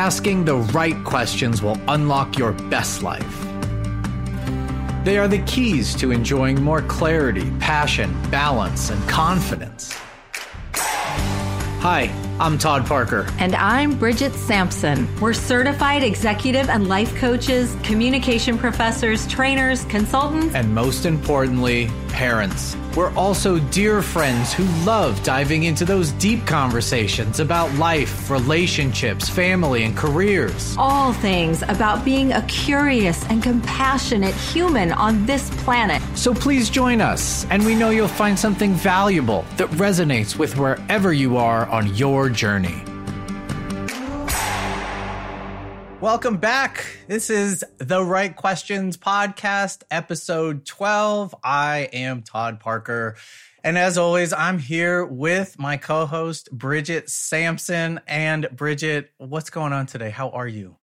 asking the right questions will unlock your best life. They are the keys to enjoying more clarity, passion, balance, and confidence. Hi, I'm Todd Parker. And I'm Bridget Sampson. We're certified executive and life coaches, communication professors, trainers, consultants, and most importantly, parents. We're also dear friends who love diving into those deep conversations about life, relationships, family, and careers. All things about being a curious and compassionate human on this planet. So please join us, and we know you'll find something valuable that resonates with wherever you are on your journey. Welcome back. This is the Right Questions Podcast, episode 12. I am Todd Parker. And as always, I'm here with my co host, Bridget Sampson. And Bridget, what's going on today? How are you?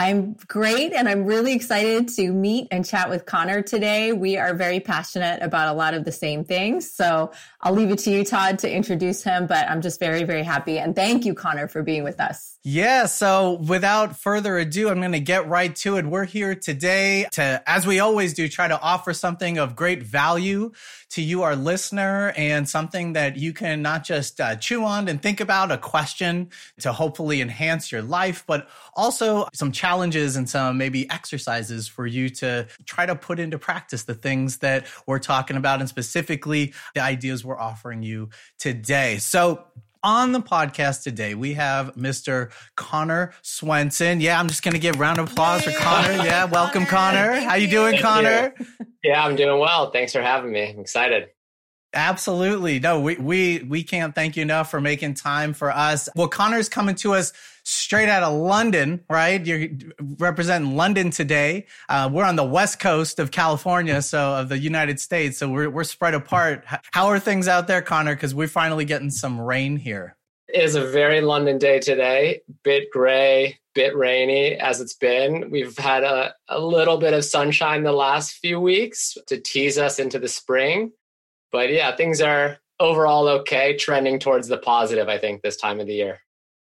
I'm great and I'm really excited to meet and chat with Connor today. We are very passionate about a lot of the same things. So I'll leave it to you, Todd, to introduce him, but I'm just very, very happy. And thank you, Connor, for being with us. Yeah. So without further ado, I'm going to get right to it. We're here today to, as we always do, try to offer something of great value to you, our listener, and something that you can not just uh, chew on and think about, a question to hopefully enhance your life, but also some challenges and some maybe exercises for you to try to put into practice the things that we're talking about and specifically the ideas we're offering you today. So, on the podcast today, we have Mr. Connor Swenson. Yeah, I'm just going to give round of applause for Connor. Yeah, welcome, Connor. How you doing, Thank Connor? You. Yeah, I'm doing well. Thanks for having me. I'm excited. Absolutely. No, we we we can't thank you enough for making time for us. Well, Connor's coming to us straight out of London, right? You're representing London today. Uh, we're on the west coast of California, so of the United States. So we're we're spread apart. How are things out there, Connor? Because we're finally getting some rain here. It is a very London day today. Bit gray, bit rainy as it's been. We've had a, a little bit of sunshine the last few weeks to tease us into the spring but yeah, things are overall okay, trending towards the positive, I think, this time of the year.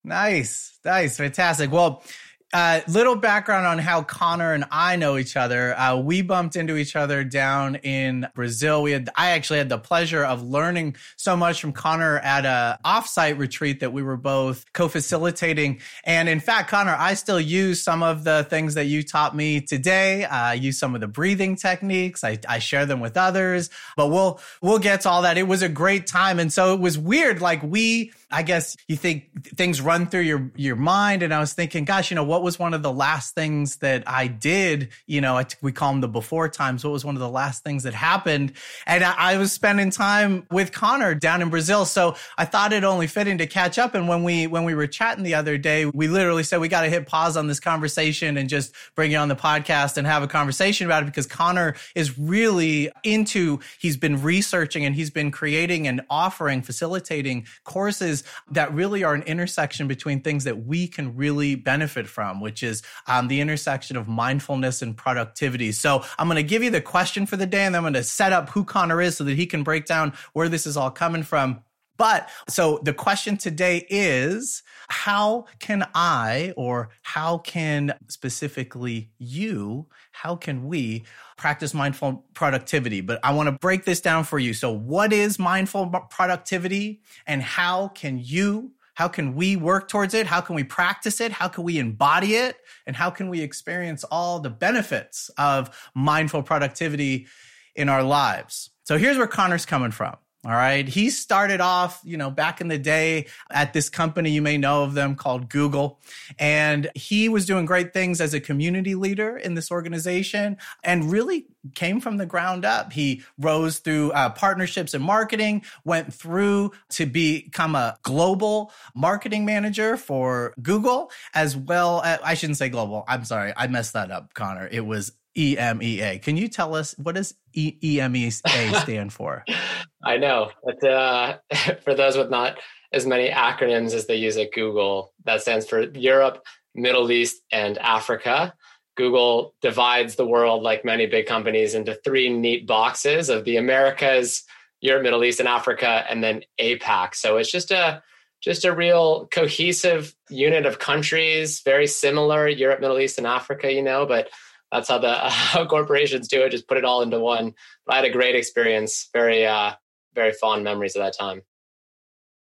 Nice. Nice. Fantastic. Well, uh, little background on how Connor and I know each other. Uh, we bumped into each other down in Brazil. We had, I actually had the pleasure of learning so much from Connor at a offsite retreat that we were both co-facilitating. And in fact, Connor, I still use some of the things that you taught me today. Uh, I use some of the breathing techniques. I, I share them with others, but we'll, we'll get to all that. It was a great time. And so it was weird. Like we, I guess you think things run through your, your mind. And I was thinking, gosh, you know, what was one of the last things that I did? You know, we call them the before times. What was one of the last things that happened? And I, I was spending time with Connor down in Brazil. So I thought it only fitting to catch up. And when we, when we were chatting the other day, we literally said, we got to hit pause on this conversation and just bring it on the podcast and have a conversation about it because Connor is really into, he's been researching and he's been creating and offering, facilitating courses that really are an intersection between things that we can really benefit from, which is um, the intersection of mindfulness and productivity. So I'm going to give you the question for the day and then I'm going to set up who Connor is so that he can break down where this is all coming from. But so the question today is how can I, or how can specifically you, how can we practice mindful productivity? But I want to break this down for you. So, what is mindful productivity and how can you? How can we work towards it? How can we practice it? How can we embody it? And how can we experience all the benefits of mindful productivity in our lives? So here's where Connor's coming from. All right. He started off, you know, back in the day at this company, you may know of them called Google. And he was doing great things as a community leader in this organization and really came from the ground up. He rose through uh, partnerships and marketing, went through to become a global marketing manager for Google, as well. As, I shouldn't say global. I'm sorry. I messed that up, Connor. It was EMEA. Can you tell us what does e- EMEA stand for? I know, but uh, for those with not as many acronyms as they use at Google, that stands for Europe, Middle East, and Africa. Google divides the world, like many big companies, into three neat boxes of the Americas, Europe, Middle East, and Africa, and then APAC. So it's just a just a real cohesive unit of countries, very similar Europe, Middle East, and Africa, you know, but that's how the how corporations do it. Just put it all into one. But I had a great experience. Very, uh, very fond memories of that time.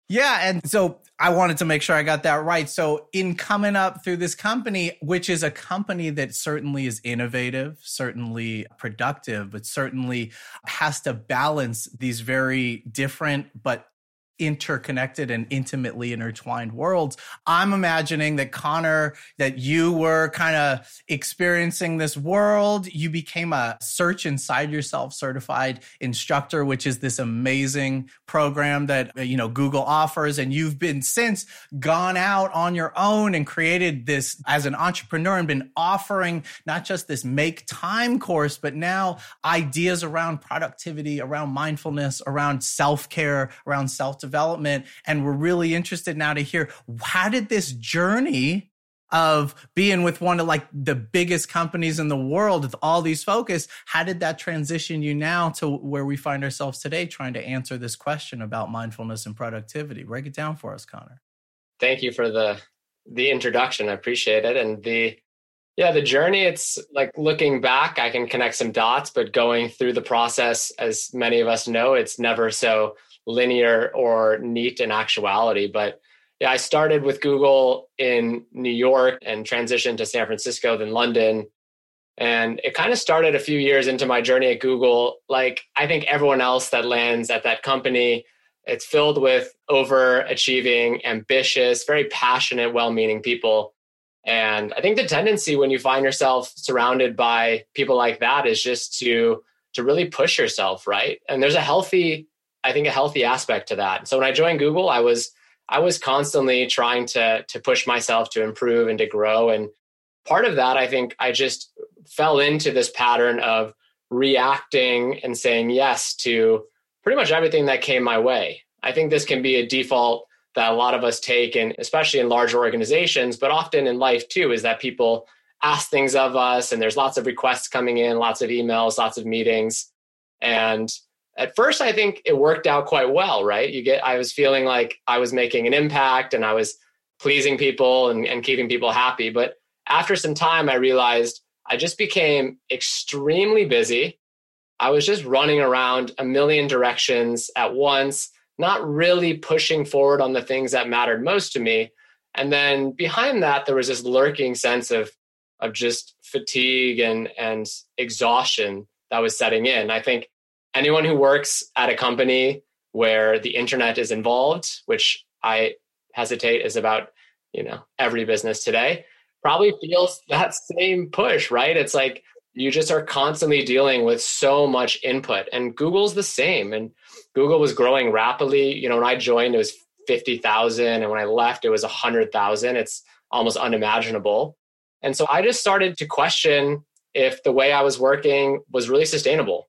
Yeah, and so I wanted to make sure I got that right. So in coming up through this company, which is a company that certainly is innovative, certainly productive, but certainly has to balance these very different but interconnected and intimately intertwined worlds. I'm imagining that Connor, that you were kind of experiencing this world. You became a search inside yourself certified instructor, which is this amazing program that, uh, you know, Google offers. And you've been since gone out on your own and created this as an entrepreneur and been offering not just this make time course, but now ideas around productivity, around mindfulness, around self care, around self development. And we're really interested now to hear how did this journey of being with one of like the biggest companies in the world with all these focus, how did that transition you now to where we find ourselves today trying to answer this question about mindfulness and productivity? Break it down for us, Connor. Thank you for the the introduction. I appreciate it. And the yeah, the journey, it's like looking back, I can connect some dots, but going through the process, as many of us know, it's never so linear or neat in actuality. But yeah, I started with Google in New York and transitioned to San Francisco, then London. And it kind of started a few years into my journey at Google. Like I think everyone else that lands at that company, it's filled with overachieving, ambitious, very passionate, well meaning people. And I think the tendency when you find yourself surrounded by people like that is just to to really push yourself, right? And there's a healthy I think a healthy aspect to that. So when I joined Google, I was I was constantly trying to to push myself to improve and to grow and part of that I think I just fell into this pattern of reacting and saying yes to pretty much everything that came my way. I think this can be a default that a lot of us take and especially in larger organizations but often in life too is that people ask things of us and there's lots of requests coming in, lots of emails, lots of meetings and at first i think it worked out quite well right? You get i was feeling like i was making an impact and i was pleasing people and, and keeping people happy. But after some time i realized i just became extremely busy. I was just running around a million directions at once not really pushing forward on the things that mattered most to me. And then behind that there was this lurking sense of of just fatigue and and exhaustion that was setting in. I think anyone who works at a company where the internet is involved, which I hesitate is about, you know, every business today, probably feels that same push, right? It's like you just are constantly dealing with so much input and Google's the same and Google was growing rapidly. You know, when I joined it was 50,000 and when I left it was 100,000. It's almost unimaginable. And so I just started to question if the way I was working was really sustainable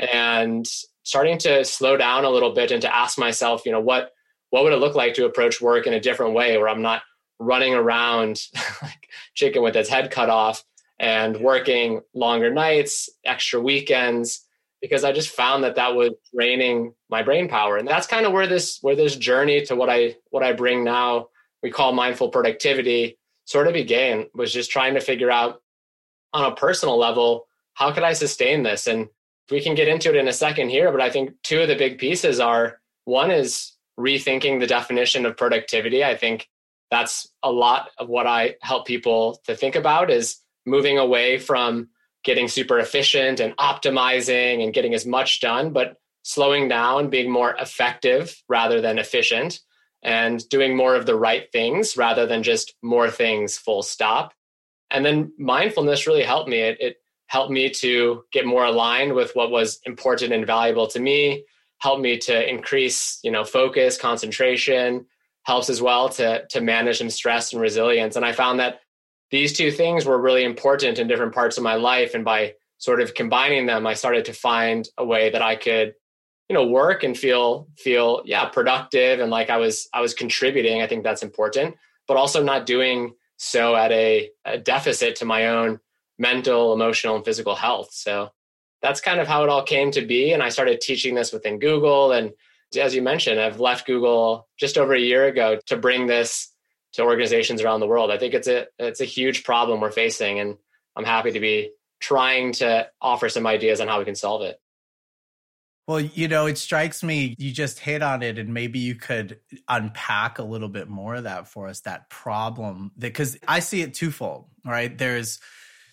and starting to slow down a little bit and to ask myself, you know, what what would it look like to approach work in a different way where I'm not running around like chicken with its head cut off and working longer nights, extra weekends because I just found that that was draining my brain power. And that's kind of where this where this journey to what I what I bring now we call mindful productivity sort of began was just trying to figure out on a personal level how could I sustain this and we can get into it in a second here, but I think two of the big pieces are one is rethinking the definition of productivity. I think that's a lot of what I help people to think about is moving away from getting super efficient and optimizing and getting as much done, but slowing down, being more effective rather than efficient, and doing more of the right things rather than just more things full stop. And then mindfulness really helped me. It, it helped me to get more aligned with what was important and valuable to me helped me to increase you know focus concentration helps as well to to manage some stress and resilience. And i found that these two things were really important in different parts of my life. And by sort of combining them i started to find a way that i could you know work and feel feel yeah productive and like i was i was contributing. I think that's important but also not doing so at a, a deficit to my own mental, emotional, and physical health. So that's kind of how it all came to be. And I started teaching this within Google and as you mentioned, I've left Google just over a year ago to bring this to organizations around the world. I think it's a it's a huge problem we're facing, and I'm happy to be trying to offer some ideas on how we can solve it. Well, you know, it strikes me you just hit on it, and maybe you could unpack a little bit more of that for us. That problem, because I see it twofold. Right, there's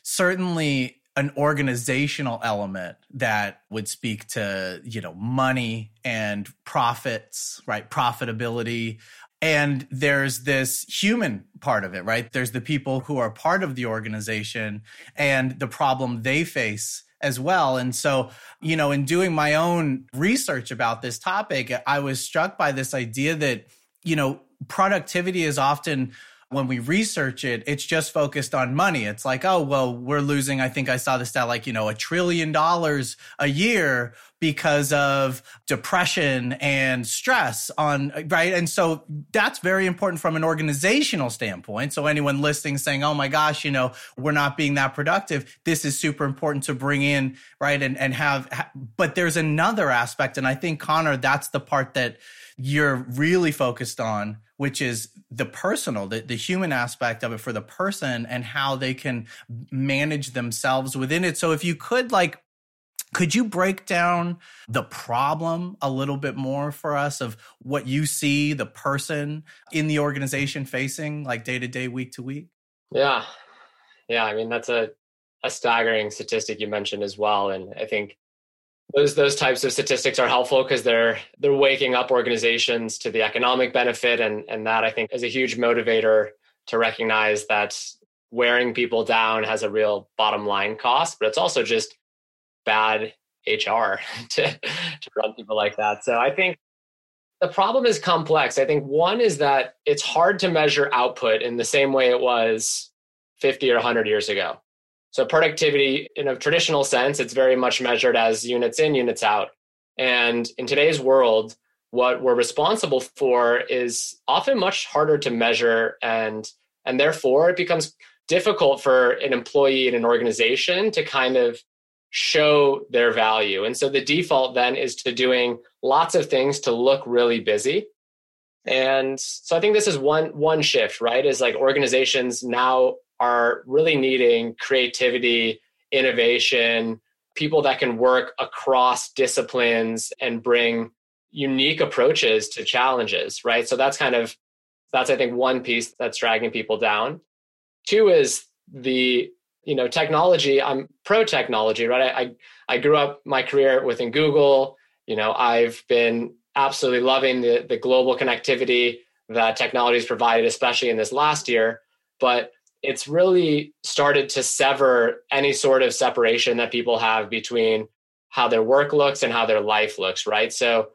certainly an organizational element that would speak to you know money and profits right? Profitability. And there's this human part of it right? There's the people who are part of the organization and the problem they face as well. And so you know in doing my own research about this topic i was struck by this idea that you know productivity is often when we research it, it's just focused on money. It's like, oh, well, we're losing, I think I saw the stat like, you know, a trillion dollars a year because of depression and stress on, right? And so that's very important from an organizational standpoint. So anyone listening saying, oh my gosh, you know, we're not being that productive, this is super important to bring in, right? And, and have, but there's another aspect. And I think, Connor, that's the part that you're really focused on which is the personal, the, the human aspect of it for the person and how they can manage themselves within it. So if you could like could you break down the problem a little bit more for us of what you see the person in the organization facing like day to day, week to week? Yeah. Yeah. I mean, that's a, a staggering statistic you mentioned as well. And I think those those types of statistics are helpful because they're they're waking up organizations to the economic benefit and and that I think is a huge motivator to recognize that wearing people down has a real bottom line cost, but it's also just bad HR to to run people like that. So I think the problem is complex. I think one is that it's hard to measure output in the same way it was 50 or 100 years ago. So productivity in a traditional sense, it's very much measured as units in, units out. And in today's world, what we're responsible for is often much harder to measure and and therefore it becomes difficult for an employee in an organization to kind of show their value. And so the default then is to doing lots of things to look really busy. And so I think this is one one shift, right? Is like organizations now are really needing creativity, innovation, people that can work across disciplines and bring unique approaches to challenges, right? So that's kind of that's I think one piece that's dragging people down. Two is the you know technology. I'm pro technology, right? I I grew up my career within Google. You know, I've been absolutely loving the the global connectivity that technology has provided, especially in this last year. But it's really started to sever any sort of separation that people have between how their work looks and how their life looks, right? So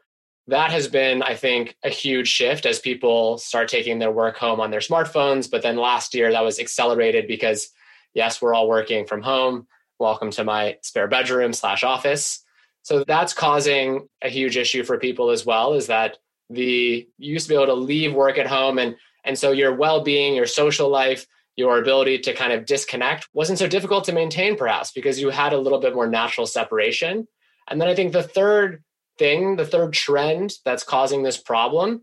that has been, I think, a huge shift as people start taking their work home on their smartphones. But then last year that was accelerated because, yes, we're all working from home. Welcome to my spare bedroom slash office. So that's causing a huge issue for people as well, is that the you used to be able to leave work at home and and so your well-being, your social life, your ability to kind of disconnect wasn't so difficult to maintain, perhaps, because you had a little bit more natural separation. And then I think the third thing, the third trend that's causing this problem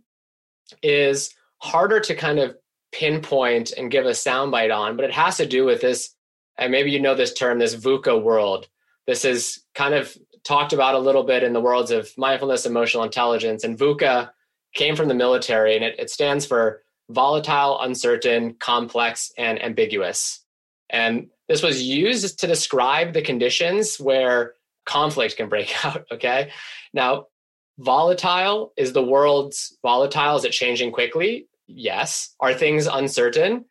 is harder to kind of pinpoint and give a soundbite on, but it has to do with this, and maybe you know this term, this VUCA world. This is kind of talked about a little bit in the worlds of mindfulness, emotional intelligence, and VUCA came from the military, and it, it stands for volatile, uncertain, complex, and ambiguous. And this was used to describe the conditions where conflict can break out. Okay. Now, volatile is the world's volatile. Is it changing quickly? Yes. Are things uncertain?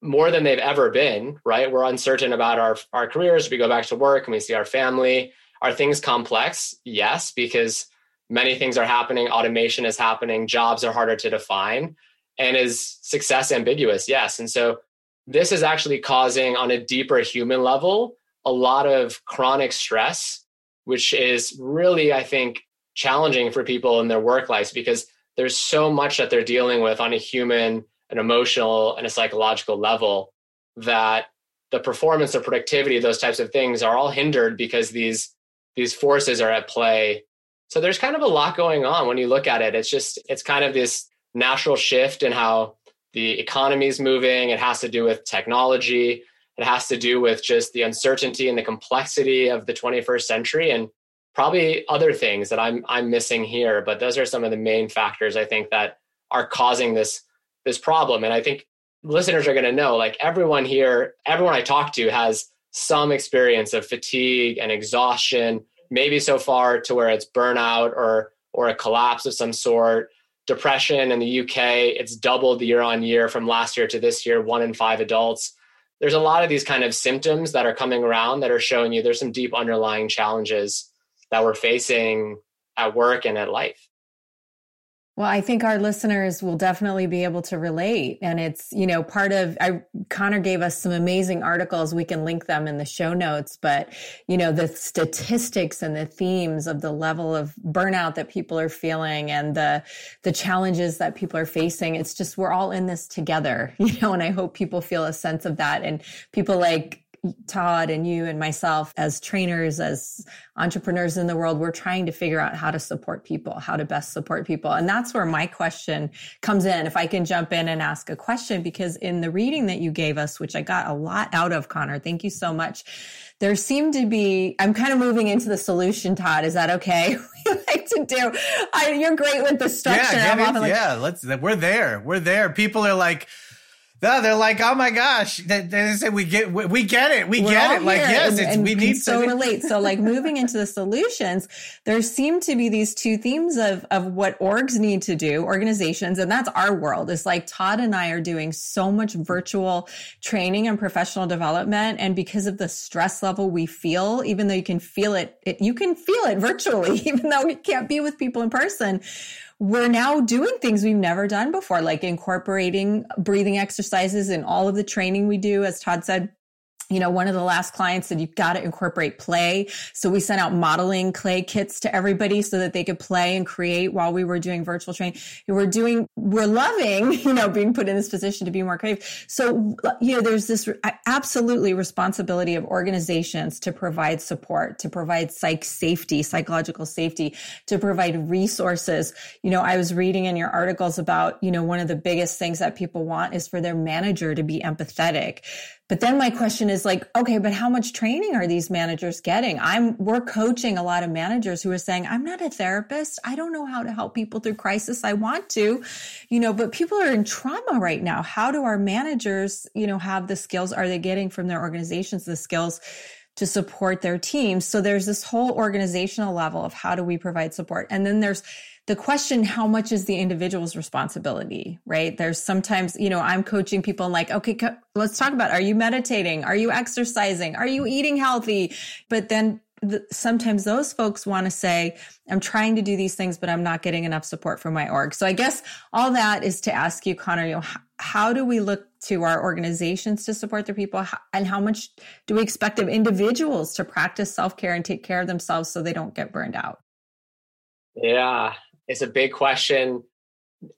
More than they've ever been, right? We're uncertain about our, our careers. We go back to work and we see our family. Are things complex? Yes, because many things are happening. Automation is happening. Jobs are harder to define and is success ambiguous yes and so this is actually causing on a deeper human level a lot of chronic stress which is really i think challenging for people in their work lives because there's so much that they're dealing with on a human an emotional and a psychological level that the performance or productivity those types of things are all hindered because these these forces are at play So there's kind of a lot going on when you look at it. It's just, it's kind of this natural shift in how the economy is moving. It has to do with technology. It has to do with just the uncertainty and the complexity of the 21st century and probably other things that I'm I'm missing here, but those are some of the main factors I think that are causing this this problem. And I think listeners are going to know like everyone here, everyone I talk to has some experience of fatigue and exhaustion, maybe so far to where it's burnout or or a collapse of some sort. Depression in the UK, it's doubled year on year from last year to this year, one in five adults. There's a lot of these kind of symptoms that are coming around that are showing you there's some deep underlying challenges that we're facing at work and at life. Well, I think our listeners will definitely be able to relate. And it's, you know, part of, I, Connor gave us some amazing articles. We can link them in the show notes, but, you know, the statistics and the themes of the level of burnout that people are feeling and the, the challenges that people are facing. It's just, we're all in this together, you know, and I hope people feel a sense of that. And people like Todd and you and myself as trainers, as entrepreneurs in the world, we're trying to figure out how to support people, how to best support people. And that's where my question comes in. If I can jump in and ask a question, because in the reading that you gave us, which I got a lot out of, Connor, thank you so much. There seemed to be, I'm kind of moving into the solution, Todd. Is that okay? we like to do. I, you're great with the structure. Yeah, like, yeah, let's, we're there. We're there. People are like, no, they're like, oh my gosh. They, they say we get we, we get it, we We're get it. Like yes, and, and we need so to relate. So like moving into the solutions, there seem to be these two themes of of what orgs need to do, organizations, and that's our world. It's like Todd and I are doing so much virtual training and professional development, and because of the stress level we feel, even though you can feel it, it you can feel it virtually, even though we can't be with people in person we're now doing things we've never done before, like incorporating breathing exercises in all of the training we do. As Todd said, you know, one of the last clients said you've got to incorporate play. So we sent out modeling clay kits to everybody so that they could play and create while we were doing virtual training. We're doing, we're loving, you know, being put in this position to be more creative. So, you know, there's this absolutely responsibility of organizations to provide support, to provide psych safety, psychological safety, to provide resources. You know, I was reading in your articles about, you know, one of the biggest things that people want is for their manager to be empathetic but then my question is like, okay, but how much training are these managers getting? I'm, we're coaching a lot of managers who are saying, I'm not a therapist. I don't know how to help people through crisis. I want to, you know, but people are in trauma right now. How do our managers, you know, have the skills? Are they getting from their organizations the skills? to support their teams. So there's this whole organizational level of how do we provide support? And then there's the question how much is the individual's responsibility right? There's sometimes you know i'm coaching people and like okay co- let's talk about are you meditating? Are you exercising? Are you eating healthy? But then the, sometimes those folks want to say i'm trying to do these things but i'm not getting enough support from my org. So i guess all that is to ask you connor you know how, do we look to our organizations to support their people? And how much do we expect of individuals to practice self-care and take care of themselves so they don't get burned out? Yeah it's a big question.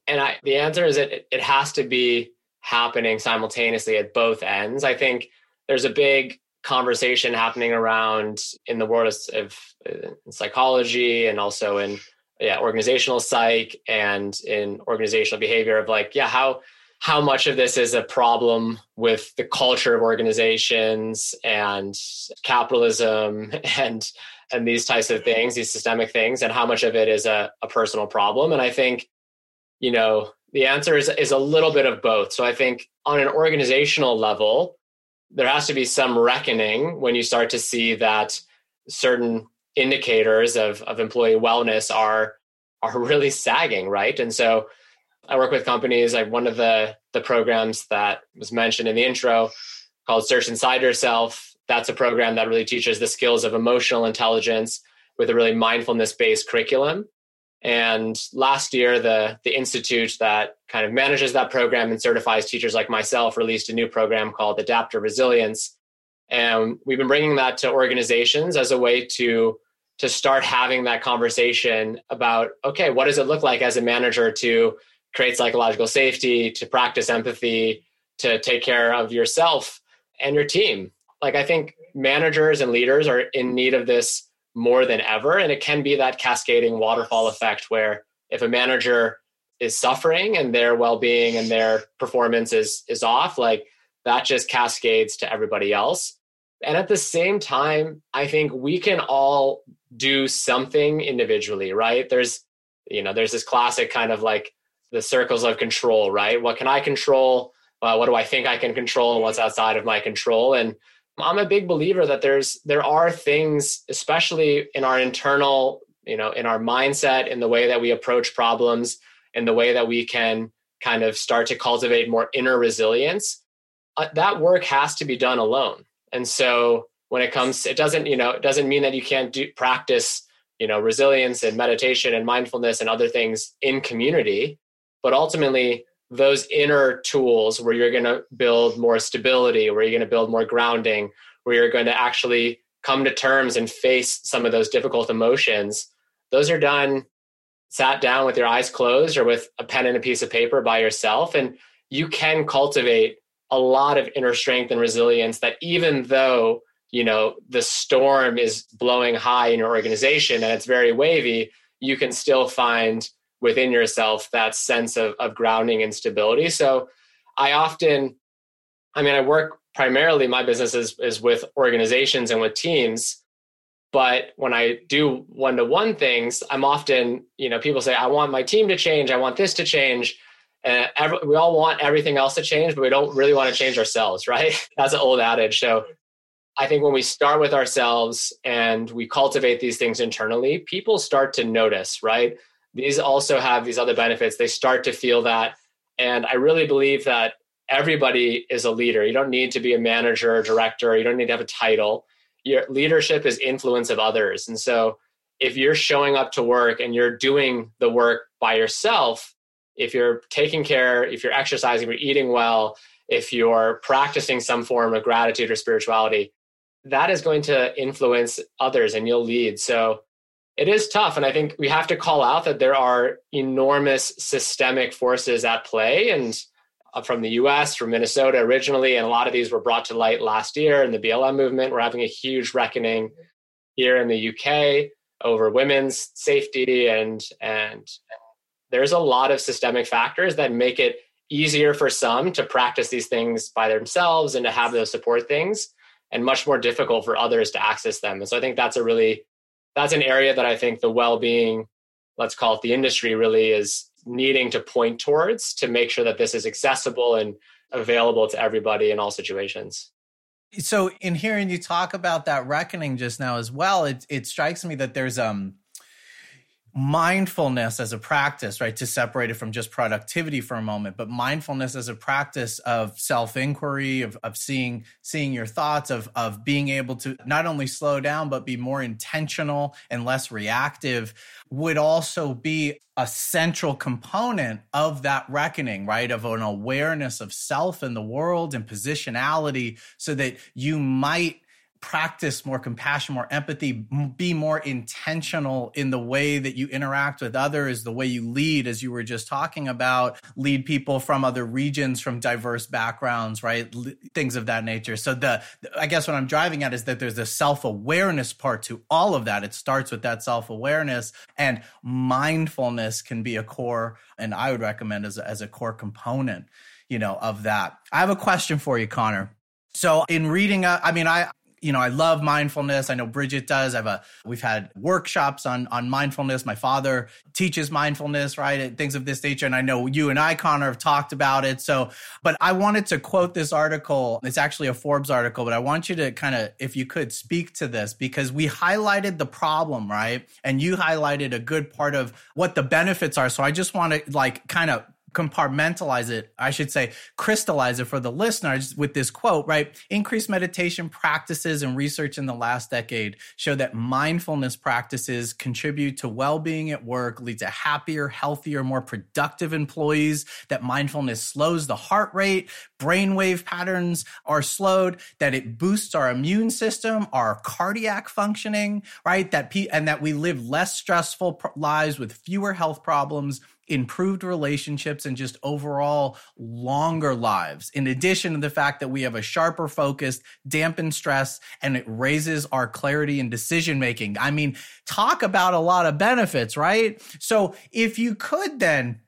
And I, the answer is it, it has to be happening simultaneously at both ends. I think there's a big conversation happening around in the world of, of psychology and also in yeah organizational psych and in organizational behavior of like yeah how how much of this is a problem with the culture of organizations and capitalism and and these types of things, these systemic things, and how much of it is a, a personal problem. And I think, you know, the answer is is a little bit of both. So I think on an organizational level, there has to be some reckoning when you start to see that certain indicators of, of employee wellness are are really sagging, right? And so I work with companies like one of the the programs that was mentioned in the intro called Search Inside Yourself that's a program that really teaches the skills of emotional intelligence with a really mindfulness based curriculum. And last year, the, the institute that kind of manages that program and certifies teachers like myself released a new program called Adaptive Resilience. And we've been bringing that to organizations as a way to, to start having that conversation about okay, what does it look like as a manager to create psychological safety, to practice empathy, to take care of yourself and your team like I think managers and leaders are in need of this more than ever. And it can be that cascading waterfall effect where if a manager is suffering and their well-being and their performance is is off, like that just cascades to everybody else. And at the same time, I think we can all do something individually, right? There's, you know, there's this classic kind of like the circles of control, right? What can I control? Uh, what do I think I can control and what's outside of my control? And I'm a big believer that there's there are things, especially in our internal, you know, in our mindset, in the way that we approach problems, in the way that we can kind of start to cultivate more inner resilience. Uh, that work has to be done alone. And so when it comes, it doesn't, you know, it doesn't mean that you can't do practice, you know, resilience and meditation and mindfulness and other things in community. But ultimately, those inner tools where you're going to build more stability, where you're going to build more grounding, where you're going to actually come to terms and face some of those difficult emotions, those are done sat down with your eyes closed or with a pen and a piece of paper by yourself. And you can cultivate a lot of inner strength and resilience that even though you know the storm is blowing high in your organization and it's very wavy you can still find within yourself that sense of, of grounding and stability. So I often, I mean, I work primarily, my business is, is with organizations and with teams. But when I do one to one things, I'm often, you know, people say, I want my team to change. I want this to change. And every, we all want everything else to change, but we don't really want to change ourselves, right? That's an old adage. So I think when we start with ourselves and we cultivate these things internally, people start to notice, right? These also have these other benefits. They start to feel that. And I really believe that everybody is a leader. You don't need to be a manager or director, you don't need to have a title. Your leadership is influence of others. And so if you're showing up to work and you're doing the work by yourself, if you're taking care, if you're exercising, if you're eating well, if you're practicing some form of gratitude or spirituality, that is going to influence others and you'll lead. So it is tough. And I think we have to call out that there are enormous systemic forces at play. And uh, from the US, from Minnesota originally, and a lot of these were brought to light last year in the BLM movement. We're having a huge reckoning here in the UK over women's safety and and there's a lot of systemic factors that make it easier for some to practice these things by themselves and to have those support things and much more difficult for others to access them. And so I think that's a really that's an area that I think the well-being, let's call it the industry, really is needing to point towards to make sure that this is accessible and available to everybody in all situations. So, in hearing you talk about that reckoning just now as well, it it strikes me that there's um mindfulness as a practice, right? To separate it from just productivity for a moment, but mindfulness as a practice of self-inquiry, of, of seeing, seeing your thoughts, of, of being able to not only slow down, but be more intentional and less reactive would also be a central component of that reckoning, right? Of an awareness of self in the world and positionality so that you might practice more compassion, more empathy, be more intentional in the way that you interact with others, the way you lead, as you were just talking about, lead people from other regions, from diverse backgrounds, right? Things of that nature. So the, I guess what I'm driving at is that there's a self-awareness part to all of that. It starts with that self-awareness and mindfulness can be a core, and I would recommend as a, as a core component, you know, of that. I have a question for you, Connor. So in reading, uh, I mean, I you know, I love mindfulness. I know Bridget does. I have a, we've had workshops on, on mindfulness. My father teaches mindfulness, right? And things of this nature. And I know you and I, Connor, have talked about it. So, but I wanted to quote this article. It's actually a Forbes article, but I want you to kind of, if you could speak to this because we highlighted the problem, right? And you highlighted a good part of what the benefits are. So I just want to like kind of compartmentalize it, I should say, crystallize it for the listeners with this quote, right? Increased meditation practices and research in the last decade show that mindfulness practices contribute to well being at work, lead to happier, healthier, more productive employees, that mindfulness slows the heart rate, brainwave patterns are slowed, that it boosts our immune system, our cardiac functioning, right? That, and that we live less stressful lives with fewer health problems improved relationships and just overall longer lives. In addition to the fact that we have a sharper focus, dampen stress, and it raises our clarity and decision making. I mean, talk about a lot of benefits, right? So if you could then,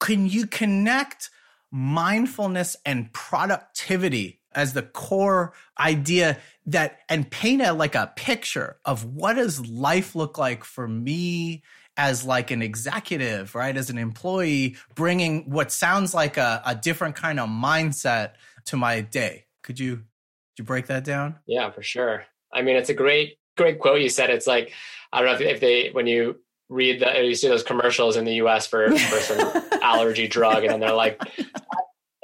can you connect mindfulness and productivity as the core idea that and paint a like a picture of what does life look like for me as like an executive, right? As an employee, bringing what sounds like a, a different kind of mindset to my day. Could you, could you break that down? Yeah, for sure. I mean, it's a great, great quote you said. It's like, I don't know if, if they, when you read the, you see those commercials in the US for, for some allergy drug and then they're like,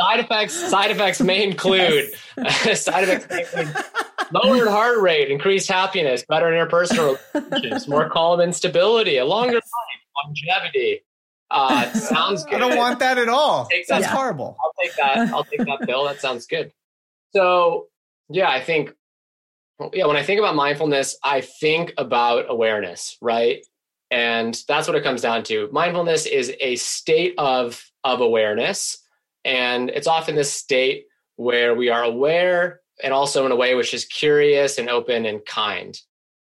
side effects, side effects may include, yes. side effects may include lowered heart rate, increased happiness, better interpersonal relationships, more calm and stability, a longer life, longevity. Uh, sounds good. I don't want that at all. That, That's yeah. horrible. I'll take that. I'll take that pill. That sounds good. So, yeah, I think, yeah, when I think about mindfulness, I think about awareness, right? And that's what it comes down to. Mindfulness is a state of of awareness, and it's often this state where we are aware and also in a way which is curious and open and kind.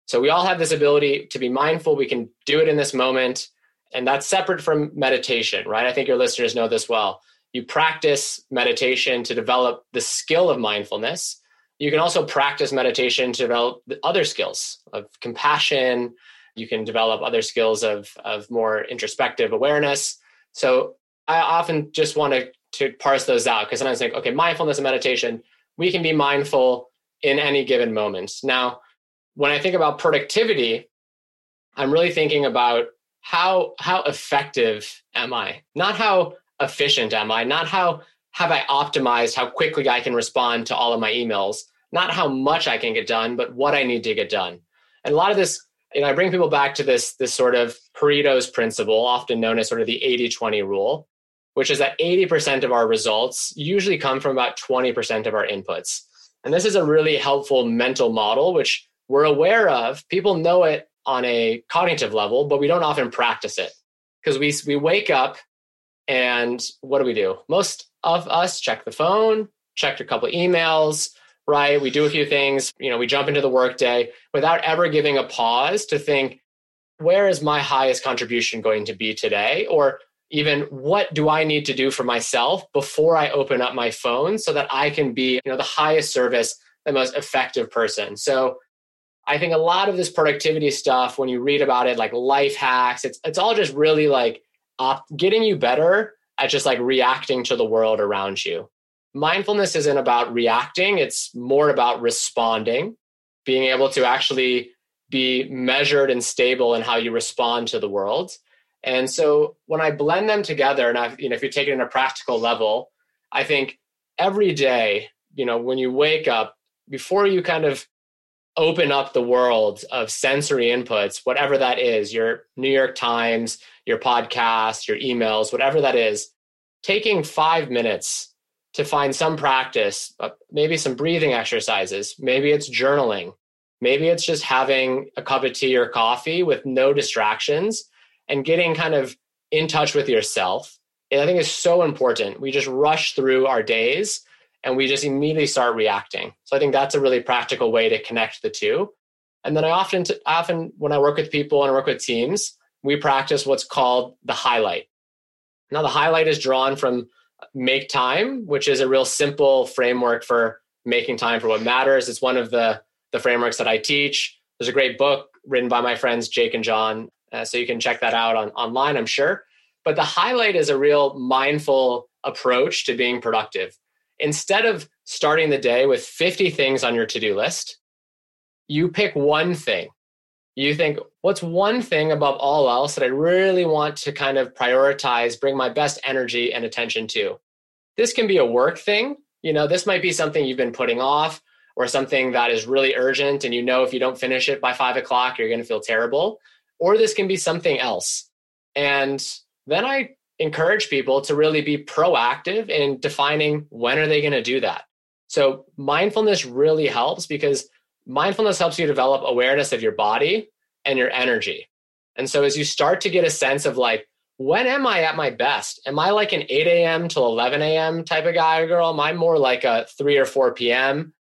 So we all have this ability to be mindful. We can do it in this moment. And that's separate from meditation, right? I think your listeners know this well. You practice meditation to develop the skill of mindfulness. You can also practice meditation to develop other skills of compassion. You can develop other skills of, of more introspective awareness. So I often just want to, to parse those out because sometimes I think, okay, mindfulness and meditation, we can be mindful in any given moment. Now, when I think about productivity, I'm really thinking about how how effective am I? Not how efficient am I? Not how have I optimized how quickly I can respond to all of my emails? Not how much I can get done, but what I need to get done. And a lot of this, you know, I bring people back to this this sort of Pareto's principle, often known as sort of the 80-20 rule, which is that 80% of our results usually come from about 20% of our inputs. And this is a really helpful mental model, which we're aware of. People know it on a cognitive level, but we don't often practice it because we, we wake up and what do we do? Most of us check the phone, check a couple emails, right? We do a few things, you know, we jump into the workday without ever giving a pause to think, where is my highest contribution going to be today? Or even what do I need to do for myself before I open up my phone so that I can be, you know, the highest service, the most effective person. So I think a lot of this productivity stuff, when you read about it, like life hacks, it's it's all just really like op- getting you better at just like reacting to the world around you. Mindfulness isn't about reacting; it's more about responding, being able to actually be measured and stable in how you respond to the world. And so when I blend them together, and I, you know, if you take it in a practical level, I think every day, you know, when you wake up, before you kind of open up the world of sensory inputs, whatever that is, your New York Times, your podcast, your emails, whatever that is, taking five minutes to find some practice, uh, maybe some breathing exercises, maybe it's journaling, maybe it's just having a cup of tea or coffee with no distractions and getting kind of in touch with yourself. I think is so important. We just rush through our days and we just immediately start reacting. So I think that's a really practical way to connect the two. And then I often, often when I work with people and I work with teams, we practice what's called the highlight. Now the highlight is drawn from Make Time, which is a real simple framework for making time for what matters. It's one of the the frameworks that I teach. There's a great book written by my friends Jake and John uh, so you can check that out on online, I'm sure. But the highlight is a real mindful approach to being productive. Instead of starting the day with 50 things on your to do list, you pick one thing. You think, what's one thing above all else that I really want to kind of prioritize, bring my best energy and attention to? This can be a work thing. You know, this might be something you've been putting off or something that is really urgent and you know if you don't finish it by five o'clock, you're going to feel terrible or this can be something else. And then I encourage people to really be proactive in defining when are they going to do that. So mindfulness really helps because mindfulness helps you develop awareness of your body and your energy. And so as you start to get a sense of like when am I at my best? Am I like an 8 a.m. till 11 a.m. type of guy or girl? Am I more like a 3 or 4 p.m.?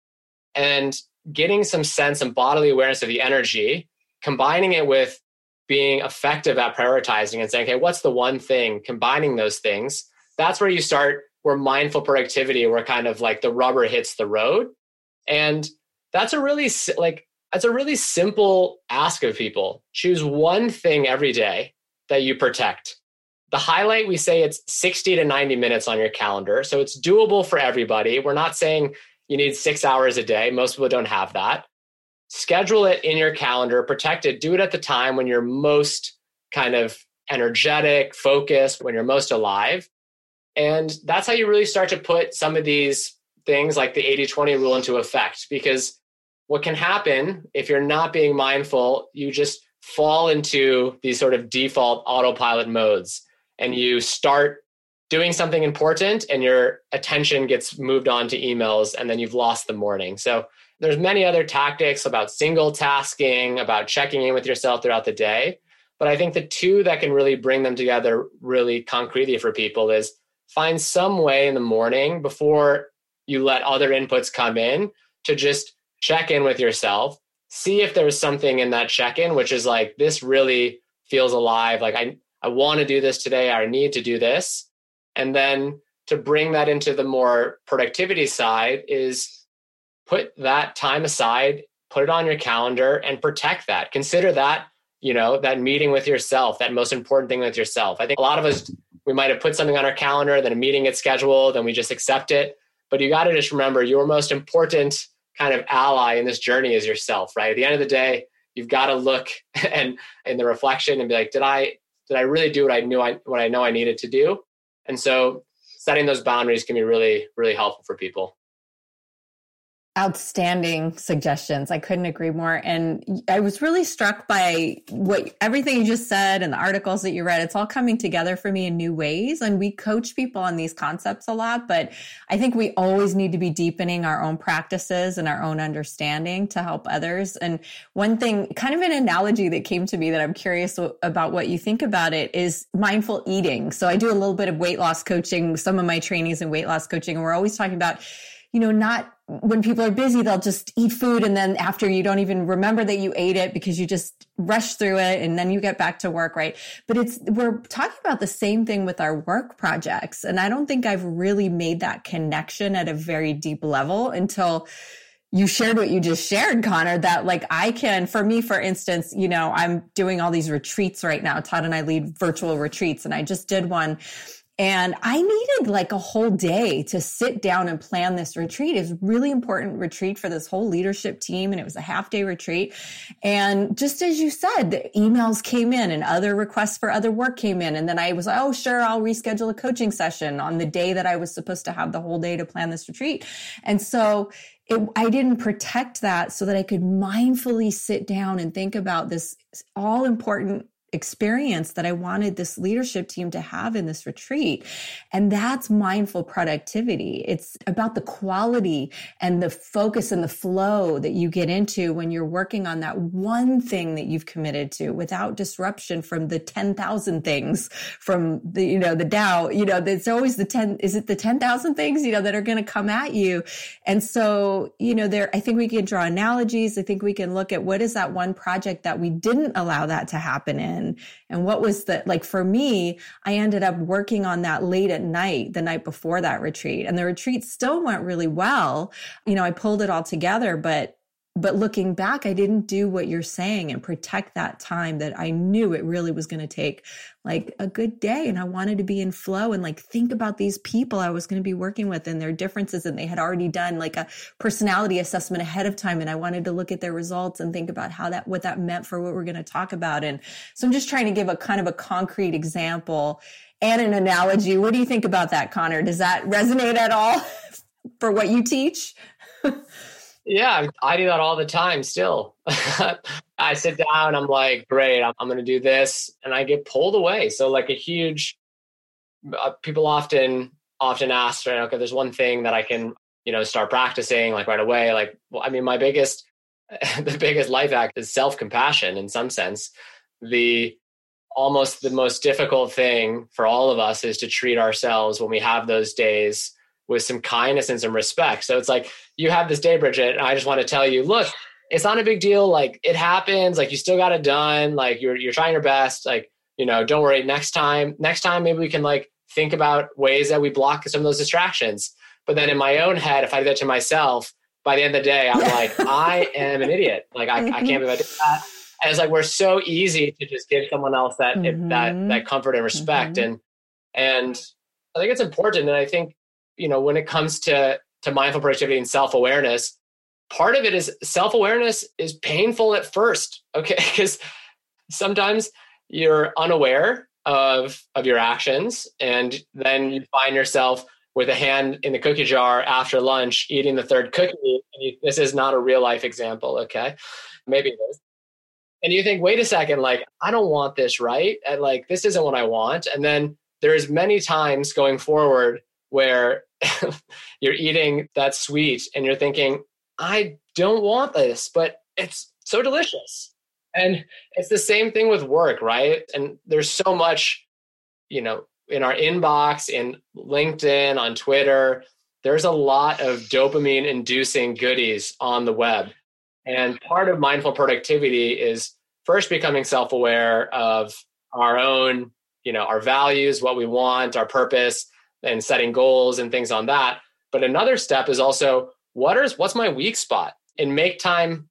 And getting some sense and bodily awareness of the energy, combining it with being effective at prioritizing and saying, okay, what's the one thing, combining those things, that's where you start where mindful productivity, where kind of like the rubber hits the road. And that's a really like that's a really simple ask of people. Choose one thing every day that you protect. The highlight, we say it's 60 to 90 minutes on your calendar. So it's doable for everybody. We're not saying you need six hours a day. Most people don't have that. Schedule it in your calendar, protect it, do it at the time when you're most kind of energetic, focused, when you're most alive. And that's how you really start to put some of these things like the 80 20 rule into effect. Because what can happen if you're not being mindful, you just fall into these sort of default autopilot modes and you start doing something important and your attention gets moved on to emails and then you've lost the morning. So there's many other tactics about single tasking, about checking in with yourself throughout the day. But I think the two that can really bring them together really concretely for people is find some way in the morning before you let other inputs come in to just check in with yourself, see if there's something in that check in which is like, this really feels alive. Like, I, I want to do this today. I need to do this. And then to bring that into the more productivity side is put that time aside, put it on your calendar and protect that. Consider that, you know, that meeting with yourself, that most important thing with yourself. I think a lot of us, we might have put something on our calendar, then a meeting gets scheduled, and we just accept it. But you got to just remember your most important kind of ally in this journey is yourself, right? At the end of the day, you've got to look and in the reflection and be like, did I did I really do what I knew I what I know I needed to do? And so setting those boundaries can be really, really helpful for people outstanding suggestions. I couldn't agree more. And I was really struck by what everything you just said and the articles that you read. It's all coming together for me in new ways. And we coach people on these concepts a lot, but I think we always need to be deepening our own practices and our own understanding to help others. And one thing, kind of an analogy that came to me that I'm curious about what you think about it is mindful eating. So I do a little bit of weight loss coaching, some of my trainees in weight loss coaching, and we're always talking about you know, not when people are busy, they'll just eat food. And then after you don't even remember that you ate it because you just rush through it and then you get back to work, right? But it's, we're talking about the same thing with our work projects. And I don't think I've really made that connection at a very deep level until you shared what you just shared, Connor, that like I can, for me, for instance, you know, I'm doing all these retreats right now. Todd and I lead virtual retreats and I just did one and I needed like a whole day to sit down and plan this retreat. It's really important retreat for this whole leadership team. And it was a half day retreat. And just as you said, the emails came in and other requests for other work came in. And then I was like, oh, sure, I'll reschedule a coaching session on the day that I was supposed to have the whole day to plan this retreat. And so it, I didn't protect that so that I could mindfully sit down and think about this all important experience that I wanted this leadership team to have in this retreat. And that's mindful productivity. It's about the quality and the focus and the flow that you get into when you're working on that one thing that you've committed to without disruption from the 10,000 things from the, you know, the Tao, you know, there's always the 10, is it the 10,000 things, you know, that are going to come at you. And so, you know, there, I think we can draw analogies. I think we can look at what is that one project that we didn't allow that to happen in and and what was the like for me i ended up working on that late at night the night before that retreat. And the retreat still went really well. You know i pulled it all together but but looking back, I didn't do what you're saying and protect that time that I knew it really was going to take like a good day. And I wanted to be in flow and like think about these people I was going to be working with and their differences. And they had already done like a personality assessment ahead of time. And I wanted to look at their results and think about how that, what that meant for what we're going to talk about. And so I'm just trying to give a kind of a concrete example and an analogy. What do you think about that, Connor? Does that resonate at all for what you teach? Yeah, I do that all the time still. I sit down, I'm like, great, I'm, I'm going to do this. And I get pulled away. So, like, a huge, uh, people often, often ask, right, okay, there's one thing that I can, you know, start practicing like right away. Like, well, I mean, my biggest, the biggest life act is self compassion in some sense. The, almost the most difficult thing for all of us is to treat ourselves when we have those days with some kindness and some respect. So it's like you have this day, Bridget, and I just want to tell you, look, it's not a big deal. Like it happens. Like you still got it done. Like you're you're trying your best. Like you know, don't worry. Next time, next time, maybe we can like think about ways that we block some of those distractions. But then in my own head, if I do that to myself, by the end of the day, I'm like, I am an idiot. Like I, I can't believe I did that. And it's like we're so easy to just give someone else that mm-hmm. that that comfort and respect. Mm-hmm. And and I think it's important. And I think you know when it comes to to mindful productivity and self awareness, part of it is self awareness is painful at first. Okay, because sometimes you're unaware of of your actions, and then you find yourself with a hand in the cookie jar after lunch eating the third cookie. You, this is not a real life example. Okay, maybe it is and you think wait a second like i don't want this right and like this isn't what i want and then there's many times going forward where you're eating that sweet and you're thinking i don't want this but it's so delicious. And it's the same thing with work right? And there's so much you know in our inbox in linkedin on twitter there's a lot of dopamine inducing goodies on the web. And part of mindful productivity is first becoming self aware of our own, you know, our values, what we want, our purpose, and setting goals and things on that. But another step is also what is what's my weak spot? In Make Time,